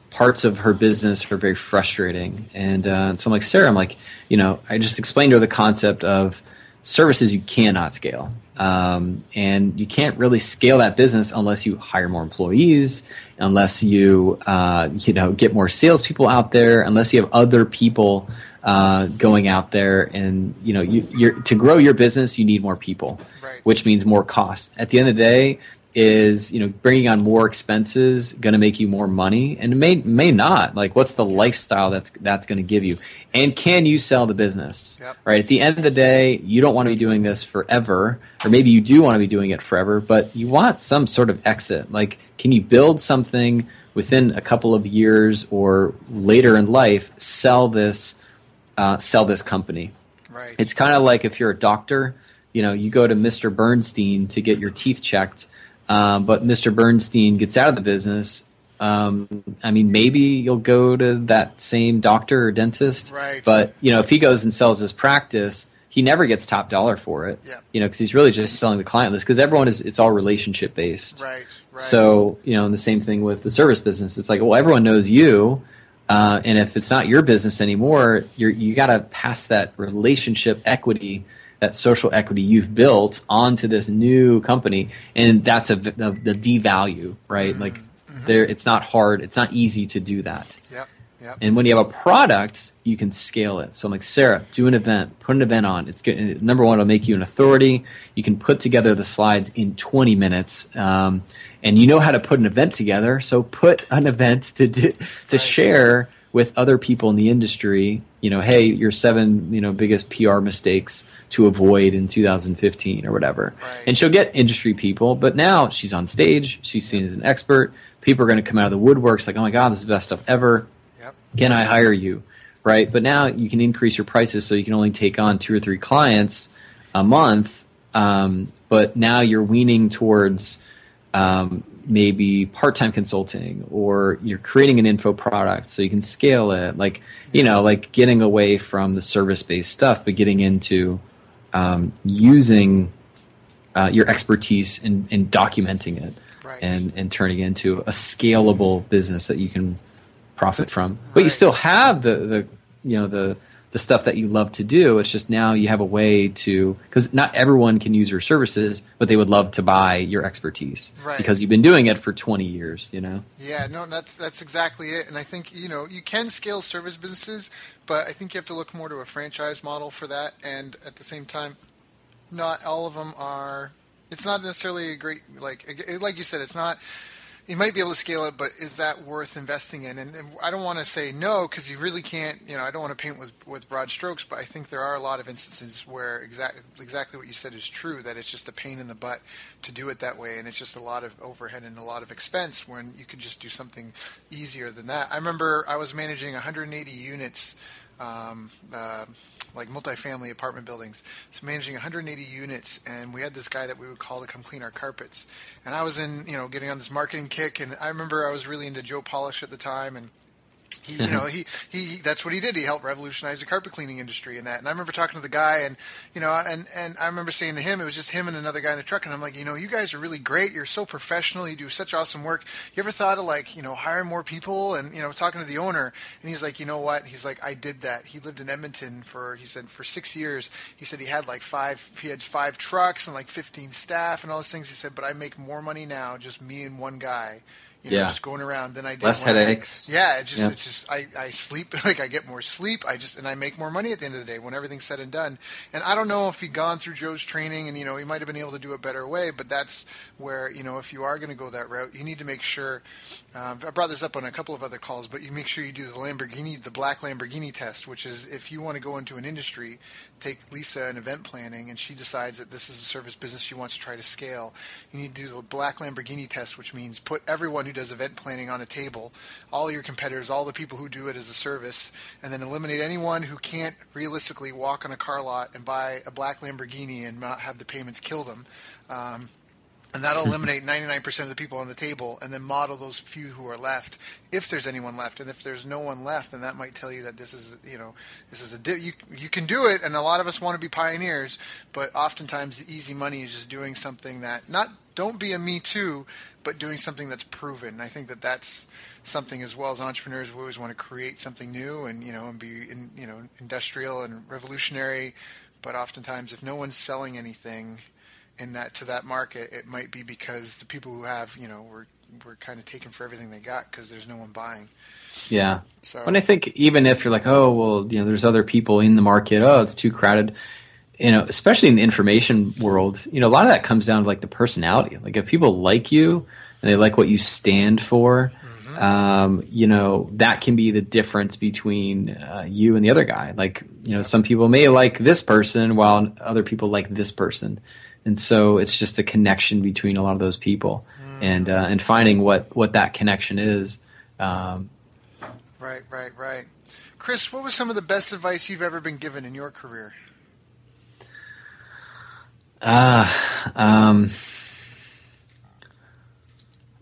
parts of her business are very frustrating. And uh, so I'm like, Sarah, I'm like, you know, I just explained to her the concept of services you cannot scale. Um, and you can't really scale that business unless you hire more employees, unless you uh, you know get more salespeople out there, unless you have other people uh, going out there and you know you, to grow your business you need more people right. which means more costs. At the end of the day is you know bringing on more expenses going to make you more money and it may may not. Like what's the lifestyle that's that's going to give you? And can you sell the business? Yep. right? At the end of the day you don't want to be doing this forever or maybe you do want to be doing it forever but you want some sort of exit. Like can you build something within a couple of years or later in life sell this uh, sell this company. Right. It's kind of like if you're a doctor, you know, you go to Mr. Bernstein to get your teeth checked. Um, but Mr. Bernstein gets out of the business. Um, I mean, maybe you'll go to that same doctor or dentist. Right. But you know, if he goes and sells his practice, he never gets top dollar for it. Yeah. You know, because he's really just selling the client list. Because everyone is, it's all relationship based. Right. Right. So you know, and the same thing with the service business. It's like, well, everyone knows you, uh, and if it's not your business anymore, you're you got to pass that relationship equity, that social equity you've built onto this new company, and that's a the, the devalue, right? Mm-hmm. Like, there, it's not hard, it's not easy to do that. Yep. Yep. And when you have a product, you can scale it. So I'm like, Sarah, do an event, put an event on. It's good. Number one, it'll make you an authority. You can put together the slides in 20 minutes, um, and you know how to put an event together. So put an event to do, to Right. share with other people in the industry. You know, hey, your seven you know biggest PR mistakes to avoid in 2015 or whatever. Right. And she'll get industry people, but now she's on stage. She's seen as an expert. People are going to come out of the woodworks like, oh my god, this is the best stuff ever Yep. can I hire you? Right. But now you can increase your prices so you can only take on two or three clients a month. Um, but now you're weaning towards um, maybe part time consulting or you're creating an info product so you can scale it. Like, you know, like getting away from the service based stuff, but getting into um, using uh, your expertise in, in documenting it Right. and, and turning it into a scalable business that you can profit from. But you still have the, the you know the the stuff that you love to do. It's just now you have a way to because not everyone can use your services, but they would love to buy your expertise Right. because you've been doing it for twenty years. You know. Yeah, no, that's that's exactly it. And I think you know you can scale service businesses, but I think you have to look more to a franchise model for that. And at the same time, not all of them are. It's not necessarily a great like like you said. It's not. You might be able to scale it, but is that worth investing in? And, and I don't want to say no because you really can't. You know, I don't want to paint with with broad strokes, but I think there are a lot of instances where exactly exactly what you said is true. That it's just a pain in the butt to do it that way, and it's just a lot of overhead and a lot of expense when you could just do something easier than that. I remember I was managing 180 units. Um, uh, like multifamily apartment buildings. So managing 180 units, and we had this guy that we would call to come clean our carpets. And I was in, you know, getting on this marketing kick, and I remember I was really into Joe Polish at the time, and he, you know, he, he, that's what he did. He helped revolutionize the carpet cleaning industry and that. And I remember talking to the guy and, you know, and, and I remember saying to him, it was just him and another guy in the truck. And I'm like, you know, you guys are really great. You're so professional. You do such awesome work. You ever thought of like, you know, hiring more people and, you know, talking to the owner and he's like, you know what? He's like, I did that. He lived in Edmonton for, he said for six years. He said he had like five, he had five trucks and like 15 staff and all those things. He said, but I make more money now, just me and one guy. You know, Yeah. just going around Then I did. Less when I headaches. yeah, it's just Yeah. it's just I, I sleep like I get more sleep. I just and I make more money at the end of the day when everything's said and done. And I don't know if he'd gone through Joe's training and you know he might have been able to do a better way, but that's where you know if you are going to go that route, you need to make sure. Um, I brought this up on a couple of other calls, but you make sure you do the Lamborghini, the black Lamborghini test, which is if you want to go into an industry, take Lisa in event planning, and she decides that this is a service business she wants to try to scale. You need to do the black Lamborghini test, which means put everyone who does event planning on a table, all your competitors, all the people who do it as a service, and then eliminate anyone who can't realistically walk on a car lot and buy a black Lamborghini and not have the payments kill them. Um, and that'll eliminate 99% of the people on the table and then model those few who are left if there's anyone left and if there's no one left then that might tell you that this is you know this is a di- you you can do it and a lot of us want to be pioneers but oftentimes the easy money is just doing something that not don't be a me too but doing something that's proven and i think that that's something as well as entrepreneurs we always want to create something new and you know and be in, you know industrial and revolutionary but oftentimes if no one's selling anything in that to that market, it might be because the people who have, you know, were were kind of taken for everything they got because there's no one buying. Yeah. So And I think even if you're like, oh well, you know, there's other people in the market. Oh, it's too crowded. You know, especially in the information world, you know, a lot of that comes down to like the personality. Like if people like you and they like what you stand for, um, you know, that can be the difference between uh, you and the other guy. Like, you know, some people may like this person while other people like this person, and so it's just a connection between a lot of those people, and uh, and finding what what that connection is. Um, right, right, right. Chris, what was some of the best advice you've ever been given in your career? Ah, um,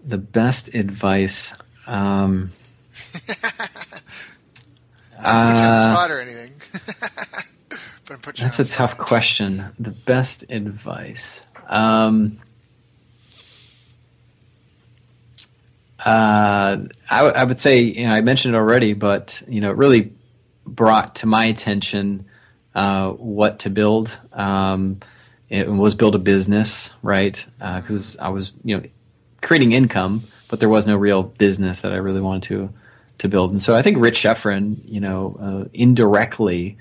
the best advice. Um, Not to put you on the spot or anything. but That's a the tough question. The best advice. Um, uh, I, w- I would say, you know, I mentioned it already, but you know, it really brought to my attention uh, what to build. Um, it was build a business, right? Because I was, you know, creating income, but there was no real business that I really wanted to to build. And so I think Rich Schefren, you know, uh, indirectly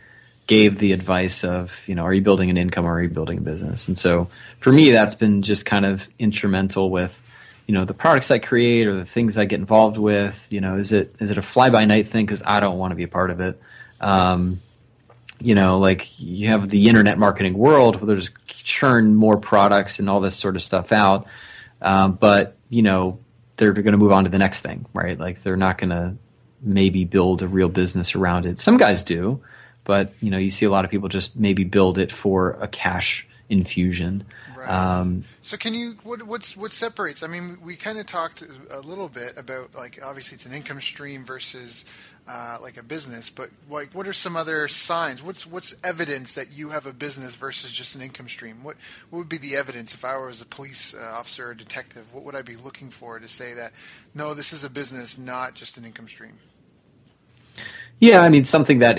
gave the advice of, you know, are you building an income or are you building a business? And so for me, that's been just kind of instrumental with, you know, the products I create or the things I get involved with. You know, is it is it a fly by night thing because I don't want to be a part of it. Um, you know, like you have the internet marketing world where there's churn more products and all this sort of stuff out. Um, but, you know, they're going to move on to the next thing, right? Like they're not going to maybe build a real business around it. Some guys do, but, you know, you see a lot of people just maybe build it for a cash infusion. Right. Um, So can you what what's what separates? I mean, we kind of talked a little bit about like obviously it's an income stream versus uh, like a business, but like what are some other signs? What's what's evidence that you have a business versus just an income stream? What what would be the evidence if I was a police uh, officer or detective? What would I be looking for to say that no, this is a business, not just an income stream? Yeah, I mean something that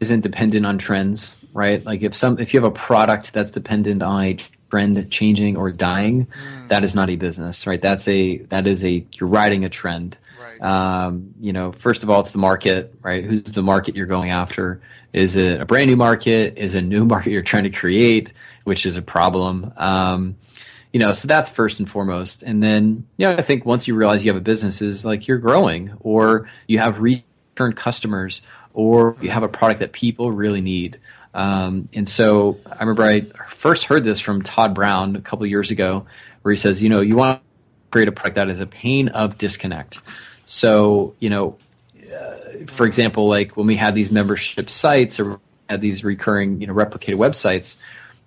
isn't dependent on trends, right? Like if some if you have a product that's dependent on a trend changing or dying, that is not a business, right? That's a that is a you're riding a trend. Um, you know, first of all, it's the market, right? Who's the market you're going after? Is it a brand new market? Is it a new market you're trying to create, which is a problem? Um, you know, so that's first and foremost. And then, yeah, I think once you realize you have a business, is like you're growing, or you have return customers, or you have a product that people really need. Um, and so I remember I first heard this from Todd Brown a couple years ago, where he says, you know, you want to create a product that is a pain of disconnect. So, you know, uh, for example, like when we had these membership sites or had these recurring, you know, replicated websites,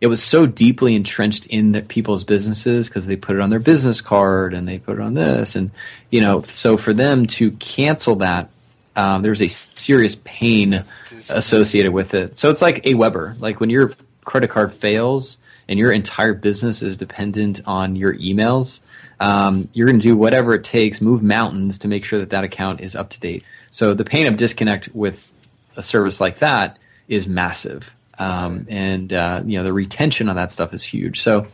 it was so deeply entrenched in the people's businesses because they put it on their business card and they put it on this, and you know, so for them to cancel that, um, there's a serious pain associated with it. So it's like AWeber, like when your credit card fails and your entire business is dependent on your emails. Um, you're going to do whatever it takes, move mountains to make sure that that account is up to date. So the pain of disconnect with a service like that is massive, um, and uh, you know the retention on that stuff is huge. So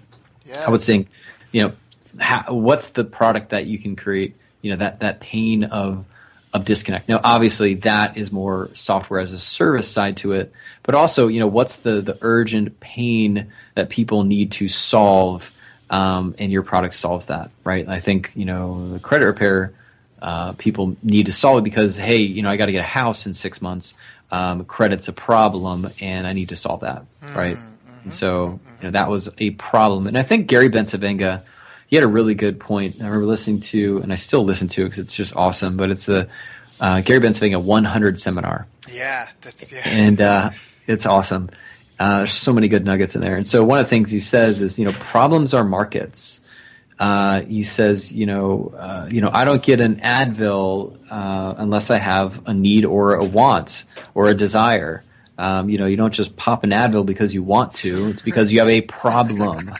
Yeah. I would think, you know, how, what's the product that you can create? You know that that pain of of disconnect. Now, obviously, that is more software as a service side to it, but also, you know, what's the the urgent pain that people need to solve, um, and your product solves that, right? I think you know the credit repair uh, people need to solve it because hey, you know, I got to get a house in six months. Um, credit's a problem, and I need to solve that, right? And so, you know, that was a problem. And I think Gary Bencivenga, he had a really good point. I remember listening to, and I still listen to because it's just awesome. But it's the uh, Gary Bencivenga 100 seminar, Yeah, that's yeah. and uh, it's awesome. Uh, there's so many good nuggets in there. And so one of the things he says is, you know, problems are markets. Uh, he says, you know, uh, you know, I don't get an Advil uh, unless I have a need or a want or a desire. Um, you know, you don't just pop an Advil because you want to. It's because you have a problem.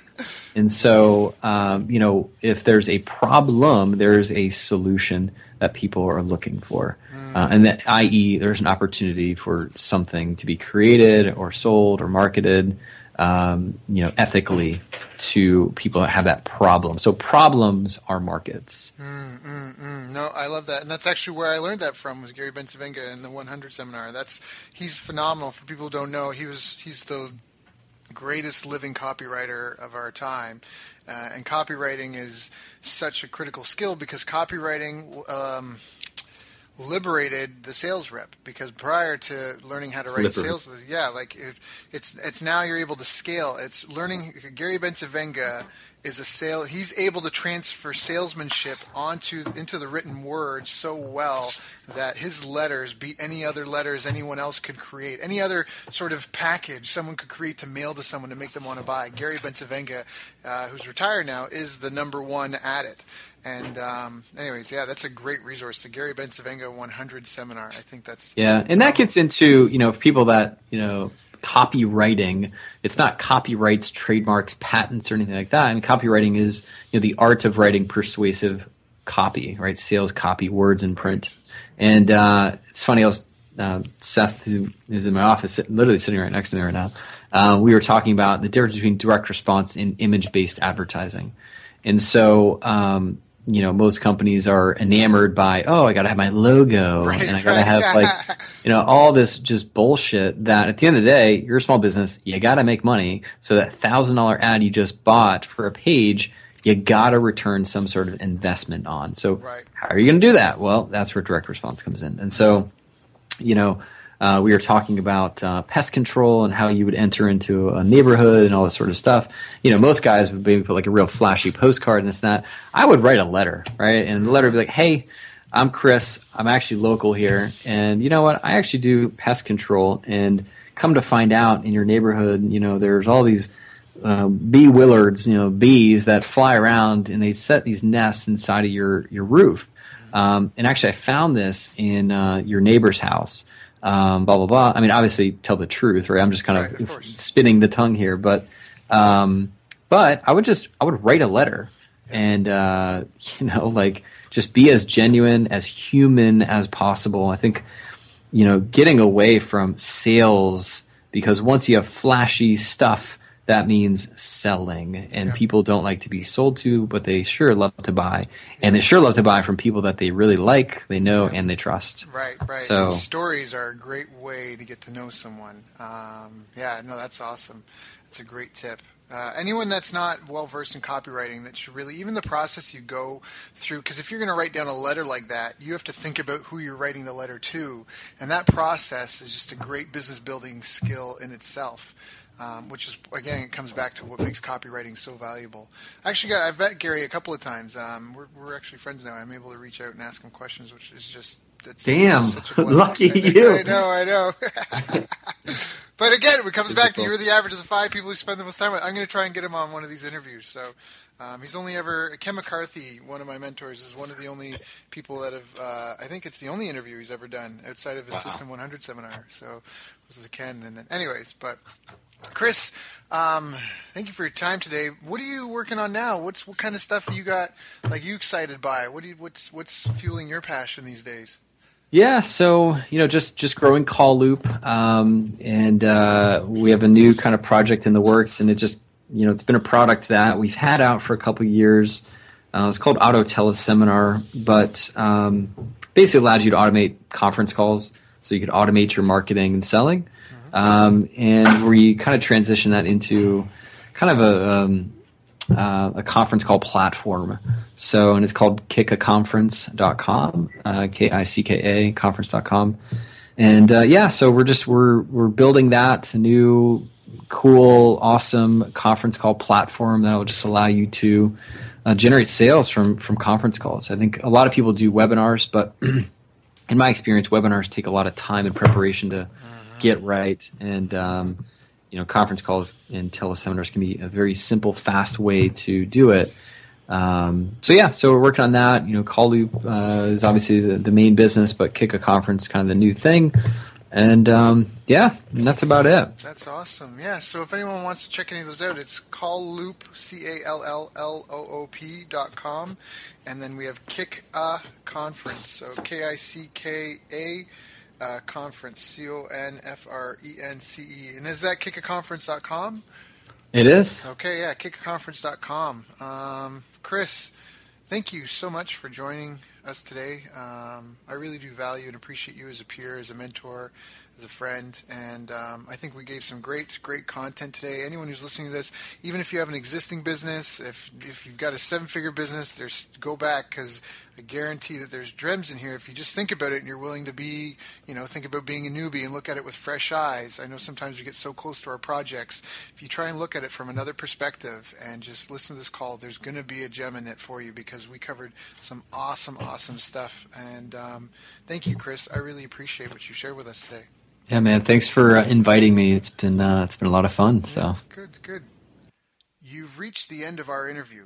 And so, um, you know, if there's a problem, there's a solution that people are looking for. Uh, and that, i.e., there's an opportunity for something to be created or sold or marketed, um, you know, ethically to people that have that problem. So problems are markets. Mm, no, I love that, and that's actually where I learned that from was Gary Bencivenga in the 100 seminar. That's he's phenomenal. For people who don't know, he was he's the greatest living copywriter of our time, uh, and copywriting is such a critical skill because copywriting. Um, liberated the sales rep because prior to learning how to write sales yeah like it, it's it's now you're able to scale it's learning Gary Bencivenga is a sale. He's able to transfer salesmanship onto into the written word so well that his letters beat any other letters anyone else could create, any other sort of package someone could create to mail to someone to make them want to buy. Gary Bencivenga, uh, who's retired now, is the number one at it. And um, anyways, yeah, that's a great resource. The Gary Bencivenga 100 seminar. I think that's yeah, and that gets into you know people that you know copywriting. It's not copyrights, trademarks, patents, or anything like that. And copywriting is you know the art of writing persuasive copy, right? Sales copy, words in print. And uh, it's funny. I was uh, Seth, who is in my office, literally sitting right next to me right now. Uh, we were talking about the difference between direct response and image-based advertising. And so, um, you know, most companies are enamored by, oh, I got to have my logo Right, and I got to right. have like, you know, all this just bullshit that at the end of the day, you're a small business, you got to make money. So that thousand dollar ad you just bought for a page, you got to return some sort of investment on. So Right. how are you going to do that? Well, that's where direct response comes in. And so, you know, uh, we were talking about uh, pest control and how you would enter into a neighborhood and all this sort of stuff. You know, most guys would maybe put like a real flashy postcard and this and that. I would write a letter, right? And the letter would be like, hey, I'm Chris. I'm actually local here. And you know what? I actually do pest control. And come to find out in your neighborhood, you know, there's all these uh, bee willards, you know, bees that fly around and they set these nests inside of your, your roof. Um, and actually, I found this in uh, your neighbor's house. Um, blah blah blah. I mean, obviously, tell the truth, right? I'm just kind of, Right, of course. spinning the tongue here, but um, but I would just I would write a letter and uh, you know like just be as genuine as human as possible. I think you know getting away from sales because once you have flashy stuff that means selling and Yeah. people don't like to be sold to but they sure love to buy and they sure love to buy from people that they really like they know and they trust Right, right. So- And stories are a great way to get to know someone. Um, yeah, no, that's awesome. That's a great tip. Uh, anyone that's not well versed in copywriting, that should really, even the process you go through, because if you're going to write down a letter like that, you have to think about who you're writing the letter to. And that process is just a great business building skill in itself. Um, which is again, it comes back to what makes copywriting so valuable. I actually, got, I've met Gary a couple of times. Um, we're, we're actually friends now. I'm able to reach out and ask him questions, which is just that's Damn. such a. Lucky I you. I know, I know. but again, it comes back to you're the average of the five people who spend the most time with. I'm going to try and get him on one of these interviews. So um, he's only ever Ken McCarthy, one of my mentors, is one of the only people that have. Uh, I think it's the only interview he's ever done outside of his System 100 seminar. So it was with Ken, and then anyways, but. Chris, um, thank you for your time today. What are you working on now? What's what kind of stuff you got? Like you excited by? What do you, what's what's fueling your passion these days? Yeah, so you know, just just growing Call Loop, um, and uh, we have a new kind of project in the works, and it just you know, it's been a product that we've had out for a couple years. Uh, it's called Auto Teleseminar, but um, basically allows you to automate conference calls, so you could automate your marketing and selling, um, and we kind of transition that into kind of a um, uh, a conference call platform. So, and it's called kickaconference.com, uh, K-I-C-K-A conference.com. And, uh, yeah, so we're just, we're, we're building that new, cool, awesome conference call platform that will just allow you to uh, generate sales from, from conference calls. I think a lot of people do webinars, but in my experience, webinars take a lot of time and preparation to get right. And, um, you know, conference calls and teleseminars can be a very simple, fast way to do it. Um, so yeah, so we're working on that. You know, Call Loop uh, is obviously the, the main business, but Kick a Conference kind of the new thing. And um, yeah, and that's about it. That's awesome. Yeah. So if anyone wants to check any of those out, it's callloop c a l l l o o p dot com, and then we have Kick a Conference. So K I C K A uh, Conference C O N F R E N C E. And is that kickaconference dot com? It is. Okay. Yeah. Kickaconference.com. Um, Chris, thank you so much for joining us today. Um, I really do value and appreciate you as a peer, as a mentor. as a friend, and um, I think we gave some great, great content today. Anyone who's listening to this, even if you have an existing business, if if you've got a seven-figure business, there's go back because I guarantee that there's gems in here. If you just think about it and you're willing to be, you know, think about being a newbie and look at it with fresh eyes. I know sometimes we get so close to our projects. If you try and look at it from another perspective and just listen to this call, there's going to be a gem in it for you because we covered some awesome, awesome stuff. And um, thank you, Chris. I really appreciate what you shared with us today. Yeah, man. Thanks for uh, inviting me. It's been uh, it's been a lot of fun. So yeah, good, good. You've reached the end of our interview.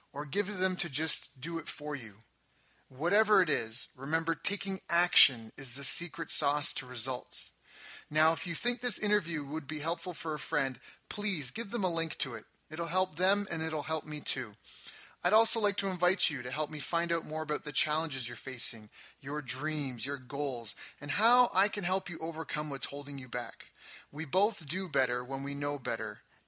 or give them to just do it for you? Whatever it is, remember taking action is the secret sauce to results. Now, if you think this interview would be helpful for a friend, please give them a link to it. It'll help them and it'll help me too. I'd also like to invite you to help me find out more about the challenges you're facing, your dreams, your goals, and how I can help you overcome what's holding you back. We both do better when we know better,